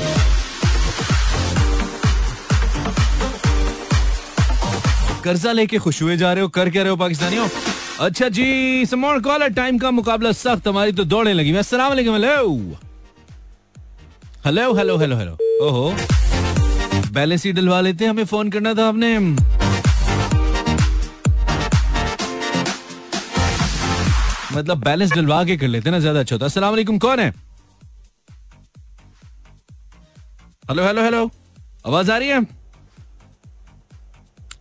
कर्जा लेके खुश हुए जा रहे हो, कर क्या रहे हो, पाकिस्तानियों? अच्छा जी समोर कॉलर टाइम का मुकाबला सख्त, हमारी तो दौड़ने लगी मैं अस्सलाम वालेकुम hello hello hello hello hello ओहो। बैलेंस ही डलवा लेते हमें फ़ोन करना था आपने। मतलब बैलेंस डलवा के कर लेते ना, ज़्यादा अच्छा होता अस्सलाम वालेकुम, कौन है? हेलो हेलो हेलो आवाज़ आ रही है?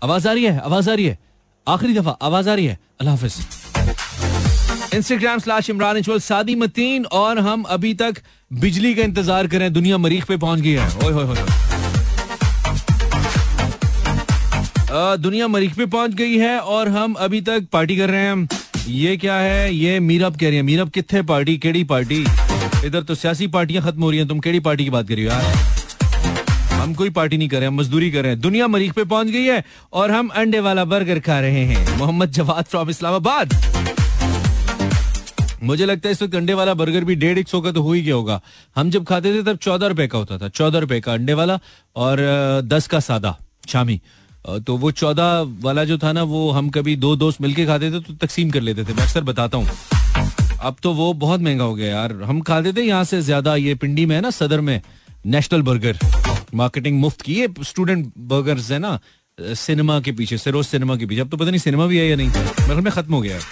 आवाज़ आ रही है, आवाज़ आ रही है। आखिरी दफ़ा, आवाज़ आ रही है। अल्लाह हाफिज। Instagram slash Imran is world Sadi Mateen और हम अभी तक बिजली का इंतज़ार करें, दुनिया मरीख पे पहुँच गई है। ओए होए होए दुनिया मरीख पे पहुँच गई है और हम अभी तक पार्टी कर रहे हैं। ये क्या है? ये मीरब कह रही है। मीरब कितने पार्टी, केड़ी पार्टी? इधर तो सियासी पार्टियाँ खत्म हो रही हैं। तुम केड़ी पार्टी की बात कर रही हो यार? हम कोई पार्टी नहीं कर रहे, हम मजदूरी कर रहे हैं। दुनिया मरीख पे पहुँच गई है और हम अंडे वाला बर्गर खा रहे हैं। मोहम्मद जवाद फ्रॉम इस्लामाबाद। मुझे लगता है इस वक्त अंडे वाला बर्गर भी डेढ़ एक सौ का तो हो ही गया होगा। हम जब खाते थे तब चौदह रुपए का होता था, चौदह रुपए का अंडे वाला और दस का सादा शामी। तो वो चौदह वाला जो था ना, वो हम कभी दो दोस्त मिलके खाते थे तो तकसीम कर लेते थे। मैं अक्सर बताता हूँ। अब तो वो बहुत महँगा हो गया यार। हम खाते थे यहाँ से ज़्यादा, ये पिंडी में है ना, सदर में। National burger. मार्केटिंग मुफ़्त की ये स्टूडेंट बर्गर है ना सिनेमा के पीछे सिरोज सिनेमा के पीछे। अब तो पता नहीं सिनेमा भी है या नहीं। मेरे में खत्म हो गया है।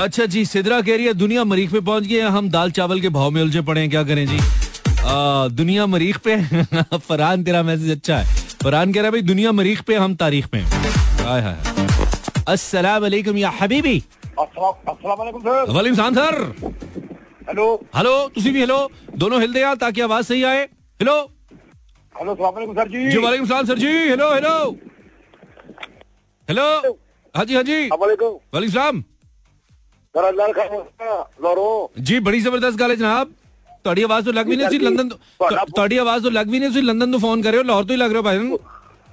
अच्छा जी सिदरा कह रही है दुनिया मरीख पे पहुँच गए हैं, हम दाल चावल के भाव में उलझे पड़े हैं क्या करें जी? आ, दुनिया मरीख पे? फरहान तेरा मैसेज अच्छा है। फरहान कह रहा है भाई दुनिया मरीख पे हम तारीख पे। हाय हाय अस्सलाम वालेकुम या हबीबी। वालेकुम सर। वालेकुम सलाम सर हेलो हेलो ਤੁਸੀਂ ਵੀ हेलो दोनों हिल दे यार ताकि आवाज सही आए हेलो हेलो अस्सलाम वालेकुम सर जी जी वालेकुम सलाम सर जी हेलो हेलो हेलो हाँ जी हाँ जी वालेकुम वालेकुम सलाम सर अल्लाह का लोरो ਜੀ ਬੜੀ ਜ਼ਬਰਦਸਤ ਗੱਲ ਹੈ ਜਨਾਬ ਤੁਹਾਡੀ ਆਵਾਜ਼ ਤੋਂ ਲੱਗ ਵੀ ਨਹੀਂ ਸੀ ਲੰਡਨ ਤੋਂ ਤੁਹਾ- ਤੁਹਾਡੀ ਆਵਾਜ਼ ਤੋਂ ਲੱਗ ਵੀ ਨਹੀਂ ਸੀ ਲੰਡਨ ਤੋਂ ਫੋਨ ਕਰ ਰਹੇ ਹੋ ਲਾਹੌਰ ਤੋਂ ਹੀ ਲੱਗ ਰਹੇ ਹੋ ਭਾਈ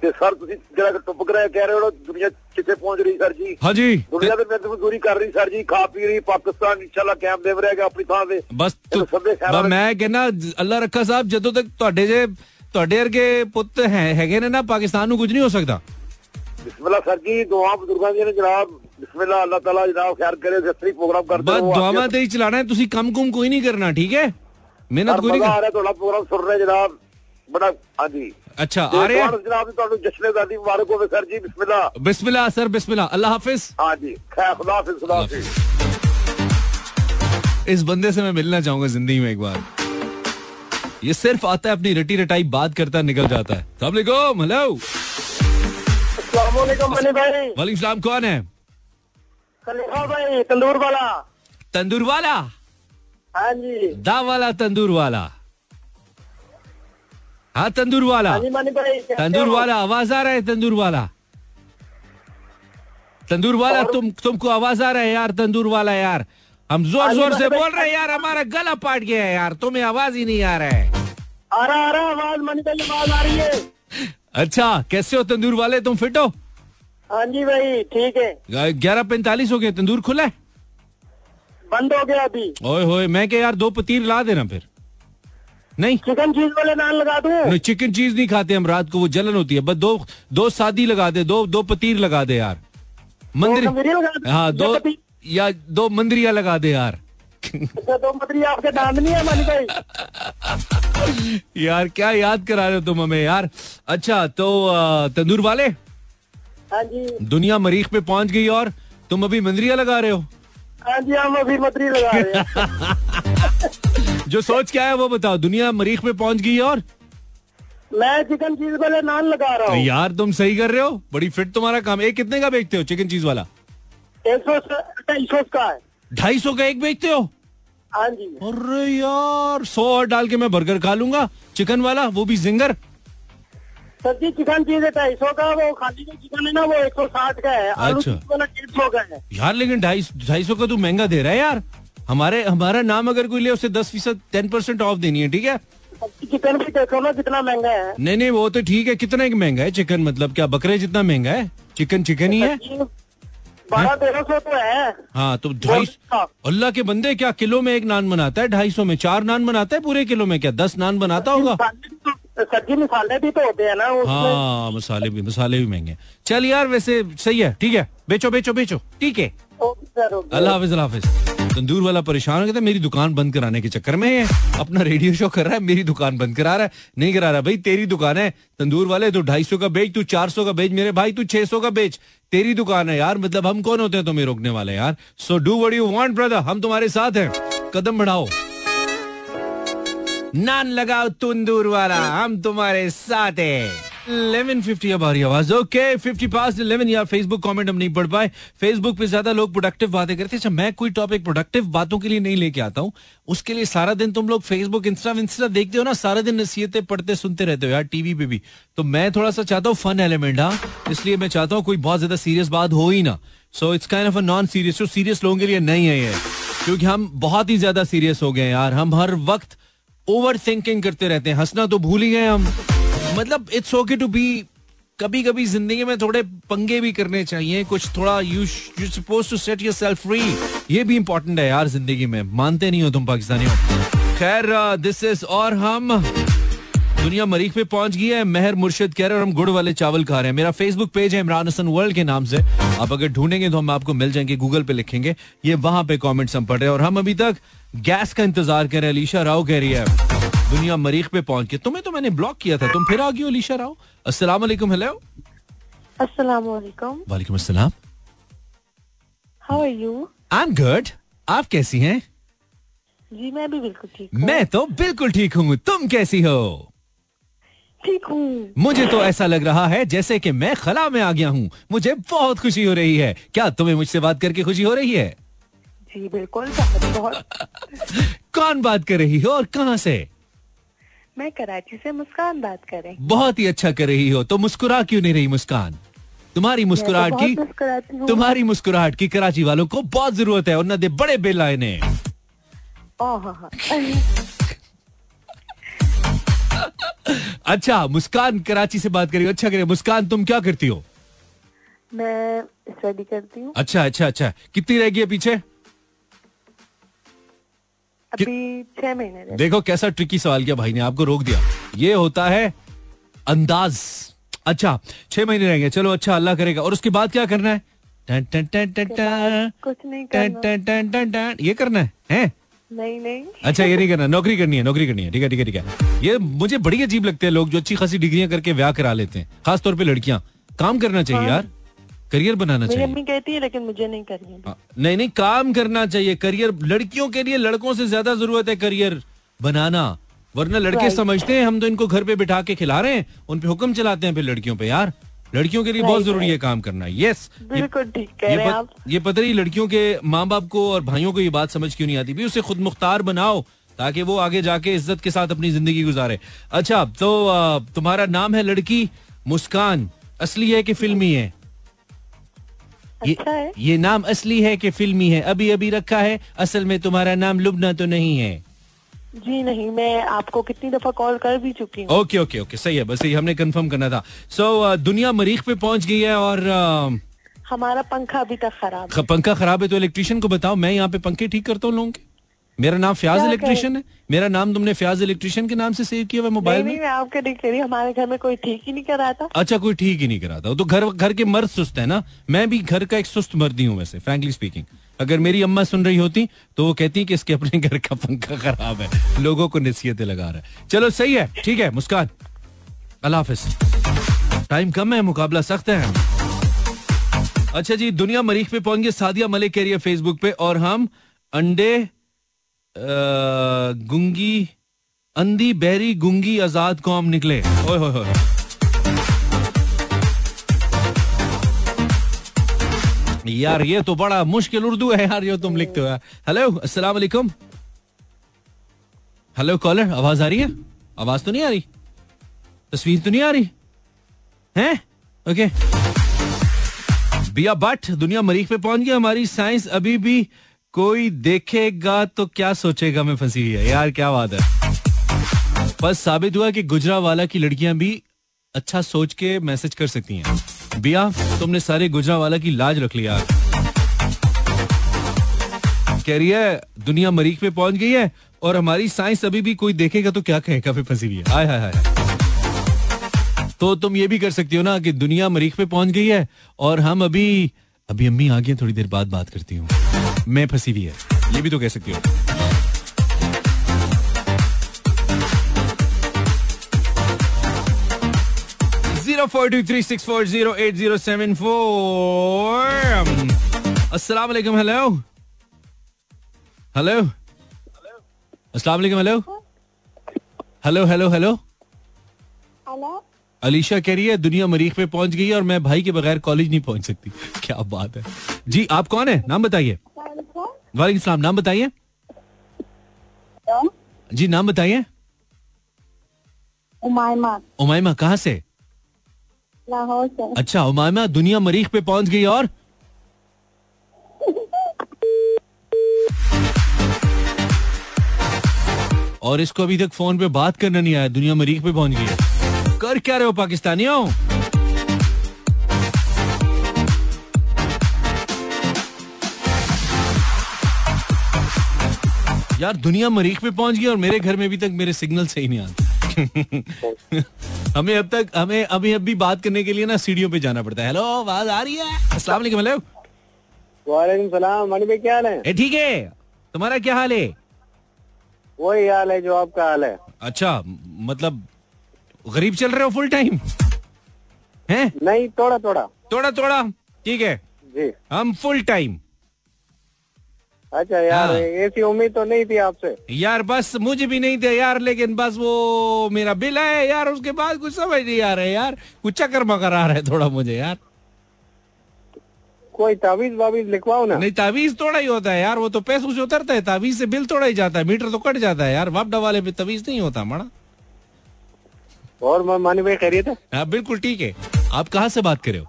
ਤੇ ਸਰ ਤੁਸੀਂ ਜਿਹੜਾ ਟੁੱਪ ਕਰਿਆ ਕਹਿ ਰਹੇ ਹੋ ਦੁਨੀਆ ਕਿੱਥੇ ਪਹੁੰਚ ਰਹੀ ਸਰ ਜੀ ਹਾਂਜੀ ਦੁਨੀਆ ਤੇ ਮੈਂ ਮਜ਼ਦੂਰੀ ਕਰ ਰਹੀ ਸਰ ਜੀ ਖਾ ਪੀ ਰਹੀ ਪਾਕਿਸਤਾਨ ਇਨਸ਼ਾਅੱਲਾ ਕਾਇਮ ਦੇਵ ਰਹੇਗਾ ਆਪਣੀ ਥਾਂ ਤੇ ਬਸ ਤੁ- ਇਹਨੂੰ ਸਭੇ ਖੈਰਾਂ ਬਸ ਮੈਂ ਕਹਿੰਦਾ ਅੱਲਾ ਰੱਖਾ ਸਾਹਿਬ ਜਦੋਂ ਤੱਕ ਤੁਹਾਡੇ ਜੇ ਤੁਹਾਡੇ ਵਰਗੇ ਪੁੱਤ ਹੈ ਹੈਗੇ ਨੇ ਨਾ ਪਾਕਿਸਤਾਨ ਨੂੰ ਕੁਝ ਨਹੀਂ ਹੋ ਸਕਦਾ ਬਿਸਮਿਲ੍ਲਾ ਸਰ ਜੀ ਦੁਆ ਬਜ਼ੁਰਗਾਂ ਦੀਆਂ ਨੇ ਜਨਾਬ ਬਿਸਮਿਲ੍ਲਾ ਅੱਲਾਹ ਤਾਲਾ ਜਨਾਬ ਖੈਰ ਕਰੇ ਜਸਰੀ ਪ੍ਰੋਗਰਾਮ ਕਰਦੇ ਬਸ ਰਹੋ ਦੁਆਵਾਂ ਤੇ ਹੀ ਚਲਾਣਾ ਹੈ ਤੁਸੀਂ ਕੰਮ ਕੁਮ ਕੋਈ ਨਹੀਂ ਕਰਨਾ ਠੀਕ ਹੈ ਮਿਹਨਤ ਕੋਈ ਨਹੀਂ ਮਜ਼ਾ ਆ ਕਰ ਰਿਹਾ ਤੁਹਾਡਾ ਪ੍ਰੋਗਰਾਮ ਸੁਣ ਰਹੇ ਜਨਾਬ ਬੜਾ ਹਾਂਜੀ ਅੱਛਾ ਤੇ ਆ ਰਹੇ ਤੁਹਾਨੂੰ ਜਨਾਬ ਤੁਹਾਨੂੰ ਜਸ਼ਨ ਦਾਦੀ ਮੁਬਾਰਕ ਹੋਵੇ ਸਰ ਜੀ ਬਿਸਮਿਲ੍ਲਾ बिस्मिल्लाह सर बिस्मिल्लाह अल्लाह हाफिज हाँ जी खैर खुदा हाफिज खुदा हाफिज इस बंदे से मैं मिलना चाहूंगा जिंदगी में एक बार ये सिर्फ आता है अपनी रटी रटाई बात करता निकल जाता है सलामकुम हेलो अस्सलाम मनी भाई वालेकुम सलाम कौन है खलीफा भाई तंदूर वाला तंदूर वाला हाँ जी दा वाला तंदूर वाला हाँ तंदूर वाला तंदूर वाला आवाज़ आ रहा है तंदूर वाला तंदूर वाला तुम तुमको आवाज़ आ रहा है यार तंदूर वाला यार. हम ज़ोर ज़ोर से बोल रहे हैं यार हमारा गला पाट गया है यार तुम्हें आवाज़ ही नहीं आ रहा है। आ रहा आ रहा आवाज़ आवाज़ आ रही है। अच्छा कैसे हो तंदूर वाले तुम फिट हो? हाँ जी भाई ठीक है। ग्यारह पैंतालीस हो गए तंदूर खुला है? बंद हो गया अभी। ओए होए मैं क्या यार दो पतीर ला देना फिर। नहीं। चिकन चीज़ वाले नान लगा दूँ? नहीं चिकन चीज़ नहीं खाते हम रात को वो जलन होती है। बस दो दो सादी लगा दे दो दो पतीर लगा दे यार। मंदिर? हाँ दो या दो मंदिरिया लगा दे यार। अच्छा, दो मदरी आपके दांत नहीं है मनी भाई यार क्या याद करा रहे हो तुम हमें यार? अच्छा तो तंदूर वाले? हाँ जी। दुनिया मरीख पे पहुँच गई और तुम अभी मंदिरिया लगा रहे हो? हाँ जी हम अभी मदरी लगा रहे हैं। जो सोच क्या है वो बताओ दुनिया मरीख पे पहुँच गई और? मैं चिकन चीज़ वाले नान लगा रहा हूँ। यार तुम सही कर रहे हो बड़ी फिट तुम्हारा काम। एक कितने का बेचते हो चिकन चीज़ वाला? एक सौ ढाई सौ का है। ढाई सौ का एक बेचते हो? हाँ जी। अरे यार सौ और डाल के मैं बर्गर खा लूँगा। चिकन वाला वो भी zinger sir ji chicken cheese है ढाई सौ का वो खाली जो चिकन है ना वो एक सौ साठ का है। अच्छा। वाला डेढ़ सौ का है। यार लेकिन ढाई ढाई सौ का तू महँगा दे रहा है यार। हमारे हमारा नाम अगर कोई ले उसे दस फ़ीसद टेन परसेंट ऑफ़ देनी है ठीक है? चिकन भी देखो ना कितना महँगा है। नहीं नहीं वो तो ठीक है कितना एक महँगा है चिकन मतलब क्या बकरे जितना महँगा है? चिकन चिकन ही है? बारह तेरह सौ तो है। हाँ तो ढाई अल्लाह के बंदे क्या किलो में एक नान बनाता है ढाई सौ में? चार नान बनाता है पूरे किलो में क्या? दस नान बनाता होगा? सब्ज़ी मसाले भी तो होते हैं ना हाँ मसाले भी मसाले भी महँगे चल यार वैसे सही है ठीक है। बेचो बेचो बेचो ठीक है। अल्लाह हाफिज हाफिज। तंदूर वाला परेशान हो गया था, मेरी दुकान बंद कराने के चक्कर में अपना रेडियो शो कर रहा है, मेरी दुकान बंद करा रहा है। नहीं करा रहा, भाई, तेरी दुकान है। तंदूर वाले, तू ढाई सौ का बेच, तू चार सौ का बेच, मेरे भाई, तू छह सौ का बेच। तेरी दुकान है यार मतलब हम कौन होते हैं तुम्हें रोकने वाले यार? So do what you want brother हम तुम्हारे साथ हैं। कदम बढ़ाओ। नान लगाओ, तंदूर वाला, हम तुम्हारे साथ हैं। 1150 अब आ रही आवाज़। ओके 50 पास 11 यार फेसबुक कमेंट हम नहीं पढ़ पाए। पे ज़्यादा लोग प्रोडक्टिव बातें करते अच्छा मैं टॉपिक प्रोडक्टिव बातों के लिए नहीं लेके आता हूँ। पढ़ते सुनते रहते हो यार टीवी पे भी। तो मैं थोड़ा सा चाहता हूँ फन एलिमेंट हाँ। इसलिए मैं चाहता हूँ कोई बहुत ज़्यादा सीरियस बात हो ही ना। So it's kind of a non serious जो सीरियस लोगों के लिए नहीं है ये। क्योंकि हम बहुत ही ज़्यादा सीरियस हो गए यार। हम हर वक्त ओवर थिंकिंग करते रहते हैं। हंसना तो भूल ही गए हम। मतलब इट्स ओके टू बी कभी कभी ज़िंदगी में थोड़े पंगे भी करने चाहिए, कुछ थोड़ा you you suppose to set yourself free ये भी इंपॉर्टेंट है यार ज़िंदगी में। मानते नहीं हो तुम पाकिस्तानी हो खैर दिस इज़ और हम दुनिया मरीख पे पहुँच गई है, मेहर मुर्शिद कह रहे हैं और हम गुड़ वाले चावल खा रहे हैं। मेरा फेसबुक पेज है इमरान हसन वर्ल्ड के नाम से। आप अगर ढूंढेंगे तो हम आपको मिल जाएँगे गूगल पे लिखेंगे। ये वहाँ पे कमेंट्स हम पढ़ रहे हैं और हम अभी तक गैस का इंतज़ार कर रहे हैं। अलीशा राव कह रही है। दुनिया मरीख पे पहुँच के तुम्हें तो मैंने ब्लॉक किया था तुम फिर आ गई हो अलीशा राव। अस्सलाम वालेकुम हेलो अस्सलाम वालेकुम वालेकुम अस्सलाम how are you I am good आप कैसी हैं? जी मैं भी बिल्कुल ठीक हूँ। मैं तो बिल्कुल ठीक हूँ। तुम कैसी हो? ठीक हूँ। मुझे तो ऐसा लग रहा है जैसे कि मैं खला में आ गया हूँ। मुझे बहुत खुशी हो रही है। क्या तुम्हें मुझसे बात करके खुशी हो रही है? जी बिल्कुल। बहुत। कौन बात कर रही हो और कहाँ से? मैं कराची से मुस्कान बात करें बहुत ही अच्छा कर रही हो तो मुस्कुरा क्यों नहीं रही मुस्कान? तुम्हारी मुस्कुराहट बहुत की तुम्हारी मुस्कुराहट की कराची वालों को बहुत ज़रूरत है बड़े आए ने। ओह, हाँ, हाँ। अच्छा मुस्कान कराची से बात करी अच्छा करे मुस्कान तुम क्या करती हो? मैं स्टडी करती हूँ। अच्छा अच्छा अच्छा। कितनी रह गई है पीछे? अभी छह महीने देखो कैसा ट्रिकी सवाल किया भाई ने आपको रोक दिया। ये होता है अंदाज। अच्छा छह महीने रहेंगे चलो अच्छा अल्लाह करेगा। और उसके बाद क्या करना है? टन टन टन टन टन, कुछ नहीं टन करना। टन टन टन टन, ये करना है हैं? नहीं नहीं। अच्छा ये नहीं करना नौकरी करनी है नौकरी करनी है। ठीक है ठीक है ठीक है। ये मुझे बड़ी अजीब लगते हैं लोग जो अच्छी खासी डिग्रियाँ करके ब्याह करा लेते हैं खास तौर पे लड़कियाँ। काम करना चाहिए यार। करियर बनाना मेरी चाहिए। अम्मी कहती है लेकिन मुझे नहीं करनी हाँ, नहीं नहीं काम करना चाहिए। करियर लड़कियों के लिए लड़कों से ज़्यादा ज़रूरत है करियर बनाना। वरना लड़के समझते हैं हम तो इनको घर पे बिठा के खिला रहे हैं उन पे हुक्म चलाते हैं फिर लड़कियों पे यार। लड़कियों के लिए बहुत ज़रूरी है काम करना। यस बिल्कुल ठीक कह रहे आप। ये पता नहीं लड़कियों के माँ बाप को और भाइयों को ये बात समझ क्यों नहीं आती? भी उसे खुद मुख्तार बनाओ ताकि वो आगे जाके इज़्ज़त के साथ अपनी ज़िंदगी गुजारे। अच्छा तो तुम्हारा नाम है लड़की मुस्कान। असली है कि फिल्मी है? ये, अच्छा है। ये नाम असली है कि फिल्मी है? अभी अभी रखा है। असल में तुम्हारा नाम लुबना तो नहीं है। जी नहीं मैं आपको कितनी दफ़ा कॉल कर भी चुकी हूँ। ओके ओके ओके सही है बस यही हमने कंफर्म करना था। सो so, दुनिया मरीख पे पहुँच गई है और आ, हमारा पंखा अभी तक खराब है। पंखा खराब है तो इलेक्ट्रिशियन को बताओ मैं यहाँ पे पंखे ठीक करता हूँ लोगों के? मेरा नाम फ्याज इलेक्ट्रिशियन है। मेरा नाम तुमने फ्याज इलेक्ट्रिशियन के नाम से सेव किया हुआ है नहीं मोबाइल नहीं में? मैं आपके देख रही हमारे घर में कोई ठीक ही नहीं कर रहा था। अच्छा कोई ठीक ही नहीं कराता तो घर घर के मर्द सुस्त है ना। मैं भी घर का एक सुस्त मर्द ही हूँ वैसे फ्रैंकली स्पीकिंग अगर मेरी अम्मा सुन रही होती तो वो कहती कि इसके अपने घर का पंखा खराब है। लोगों को नसीहतें लगा रहा है। चलो सही है ठीक है मुस्कान। अल्लाह हाफिज। टाइम कम है मुकाबला सख्त है। अच्छा जी दुनिया मरीख पे पहुँच गए सादिया मलिक कह रही है फेसबुक पे और हम अंडे गुंगी, अंधी बहरी गुंगी आज़ाद कौम निकले। ओए होए होए यार, ये तो बड़ा मुश्किल उर्दू है यार जो तुम लिखते हो हेलो अस्सलाम वालेकुम हेलो कॉलर आवाज़ आ रही है? आवाज़ तो नहीं आ रही? तस्वीर तो नहीं आ रही? हैं? ओके बिया बट दुनिया मरीख पे पहुँच गया। हमारी साइंस अभी भी कोई देखेगा तो क्या सोचेगा? में फंसी हुई है। यार, क्या बात है। बस साबित हुआ कि गुजरा वाला की लड़कियाँ भी अच्छा सोच के मैसेज कर सकती हैं। बिया, तुमने सारे गुजरावाला की लाज रख लिया कह रही है, दुनिया मरीख पे पहुँच गई है और हमारी साइंस अभी भी कोई देखेगा तो क्या कहेगा? फिर फंसी हुई है। हाय हाय हाय। तो तुम ये भी कर सकती हो ना कि दुनिया मरीख पे पहुँच गई है और हम अभी अभी अम्मी आ गई थोड़ी देर बाद बात करती हूँ। मैं फंसी हुई है। ये भी तो कह सकती हो। अस्सलाम वालेकुम हेलो हेलो अस्सलाम वालेकुम hello hello hello hello Alisha कह रही है दुनिया मरीख पे पहुँच गई और मैं भाई के बगैर कॉलेज नहीं पहुँच सकती। क्या बात है। जी आप कौन है? नाम बताइए। वालेकुम सलाम नाम बताइए। जी नाम बताइए। उमायमा। उमायमा कहाँ से? लाहौर से। अच्छा उमायमा दुनिया मरीख पे पहुँच गई और? और इसको अभी तक फ़ोन पे बात करना नहीं आया दुनिया मरीख पे पहुँच गई है। कर क्या रहे हो पाकिस्तानियों? यार दुनिया मरीख पे पहुँच गई और मेरे घर में अभी तक मेरे सिग्नल सही नहीं आते। हमें अब तक हमें अभी अभी बात करने के लिए ना सीढ़ियों पे जाना पड़ता है। हेलो आवाज़ आ रही है? अस्सलाम वालेकुम हेलो वालेकुम सलाम मनी भाई क्या हाल है? ठीक है। तुम्हारा क्या हाल है? वही हाल है जो आपका हाल है। अच्छा मतलब गरीब चल रहे हो फुल टाइम हैं? नहीं थोड़ा थोड़ा थोड़ा थोड़ा ठीक है। जी। हम फुल टाइम अच्छा यार हाँ। ऐसी उम्मीद तो नहीं थी आपसे। यार बस मुझे भी नहीं थे यार लेकिन बस वो मेरा बिल है यार उसके बाद कुछ समझ नहीं आ रहा है यार। कुछ चक्कर मकर आ रहा है थोड़ा मुझे यार। कोई तावीज वावीज लिखवाओ ना। नहीं तावीज थोड़ा ही होता है यार वो तो पैसों से उतरता है तावीज से बिल थोड़ा ही जाता है मीटर तो कट जाता है यार वापडा वाले पे तवीज नहीं होता मड़ा और म- मानी भाई खैरियत है? हाँ बिल्कुल ठीक है। आप कहाँ से बात कर रहे हो?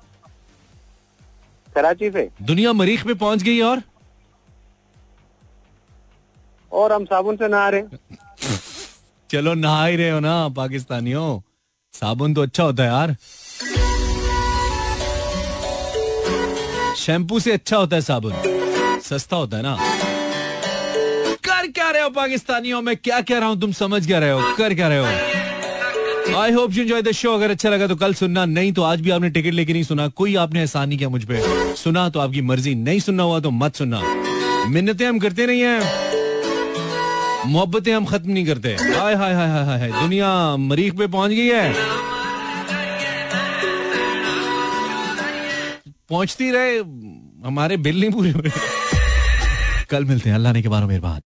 कराची से। दुनिया मरीख पे पहुँच गई और? और हम साबुन से नहा रहे चलो नहा ही रहे हो ना, पाकिस्तानियों। साबुन तो अच्छा होता है यार। शैम्पू से अच्छा होता है साबुन। सस्ता होता है ना। कर क्या रहे हो पाकिस्तानियों? में क्या कह रहा हूँ, तुम समझ क्या रहे हो? कर क्या रहे हो? I hope you enjoy the show अगर अच्छा लगा तो कल सुनना, नहीं तो आज भी आपने टिकट लेके नहीं सुना। कोई आपने एहसान नहीं किया मुझ पर सुना तो आपकी मर्ज़ी, नहीं सुनना हुआ तो मत सुनना। मिन्नतें हम करते नहीं है। मोहब्बतें हम खत्म नहीं करते। हाय हाय हाय हाय हाय दुनिया मरीख पे पहुँच गई है। पहुँचती रहे, हमारे बिल नहीं पूरे हुए। कल मिलते हैं। अल्लाह ने के बारे में मेहरबान।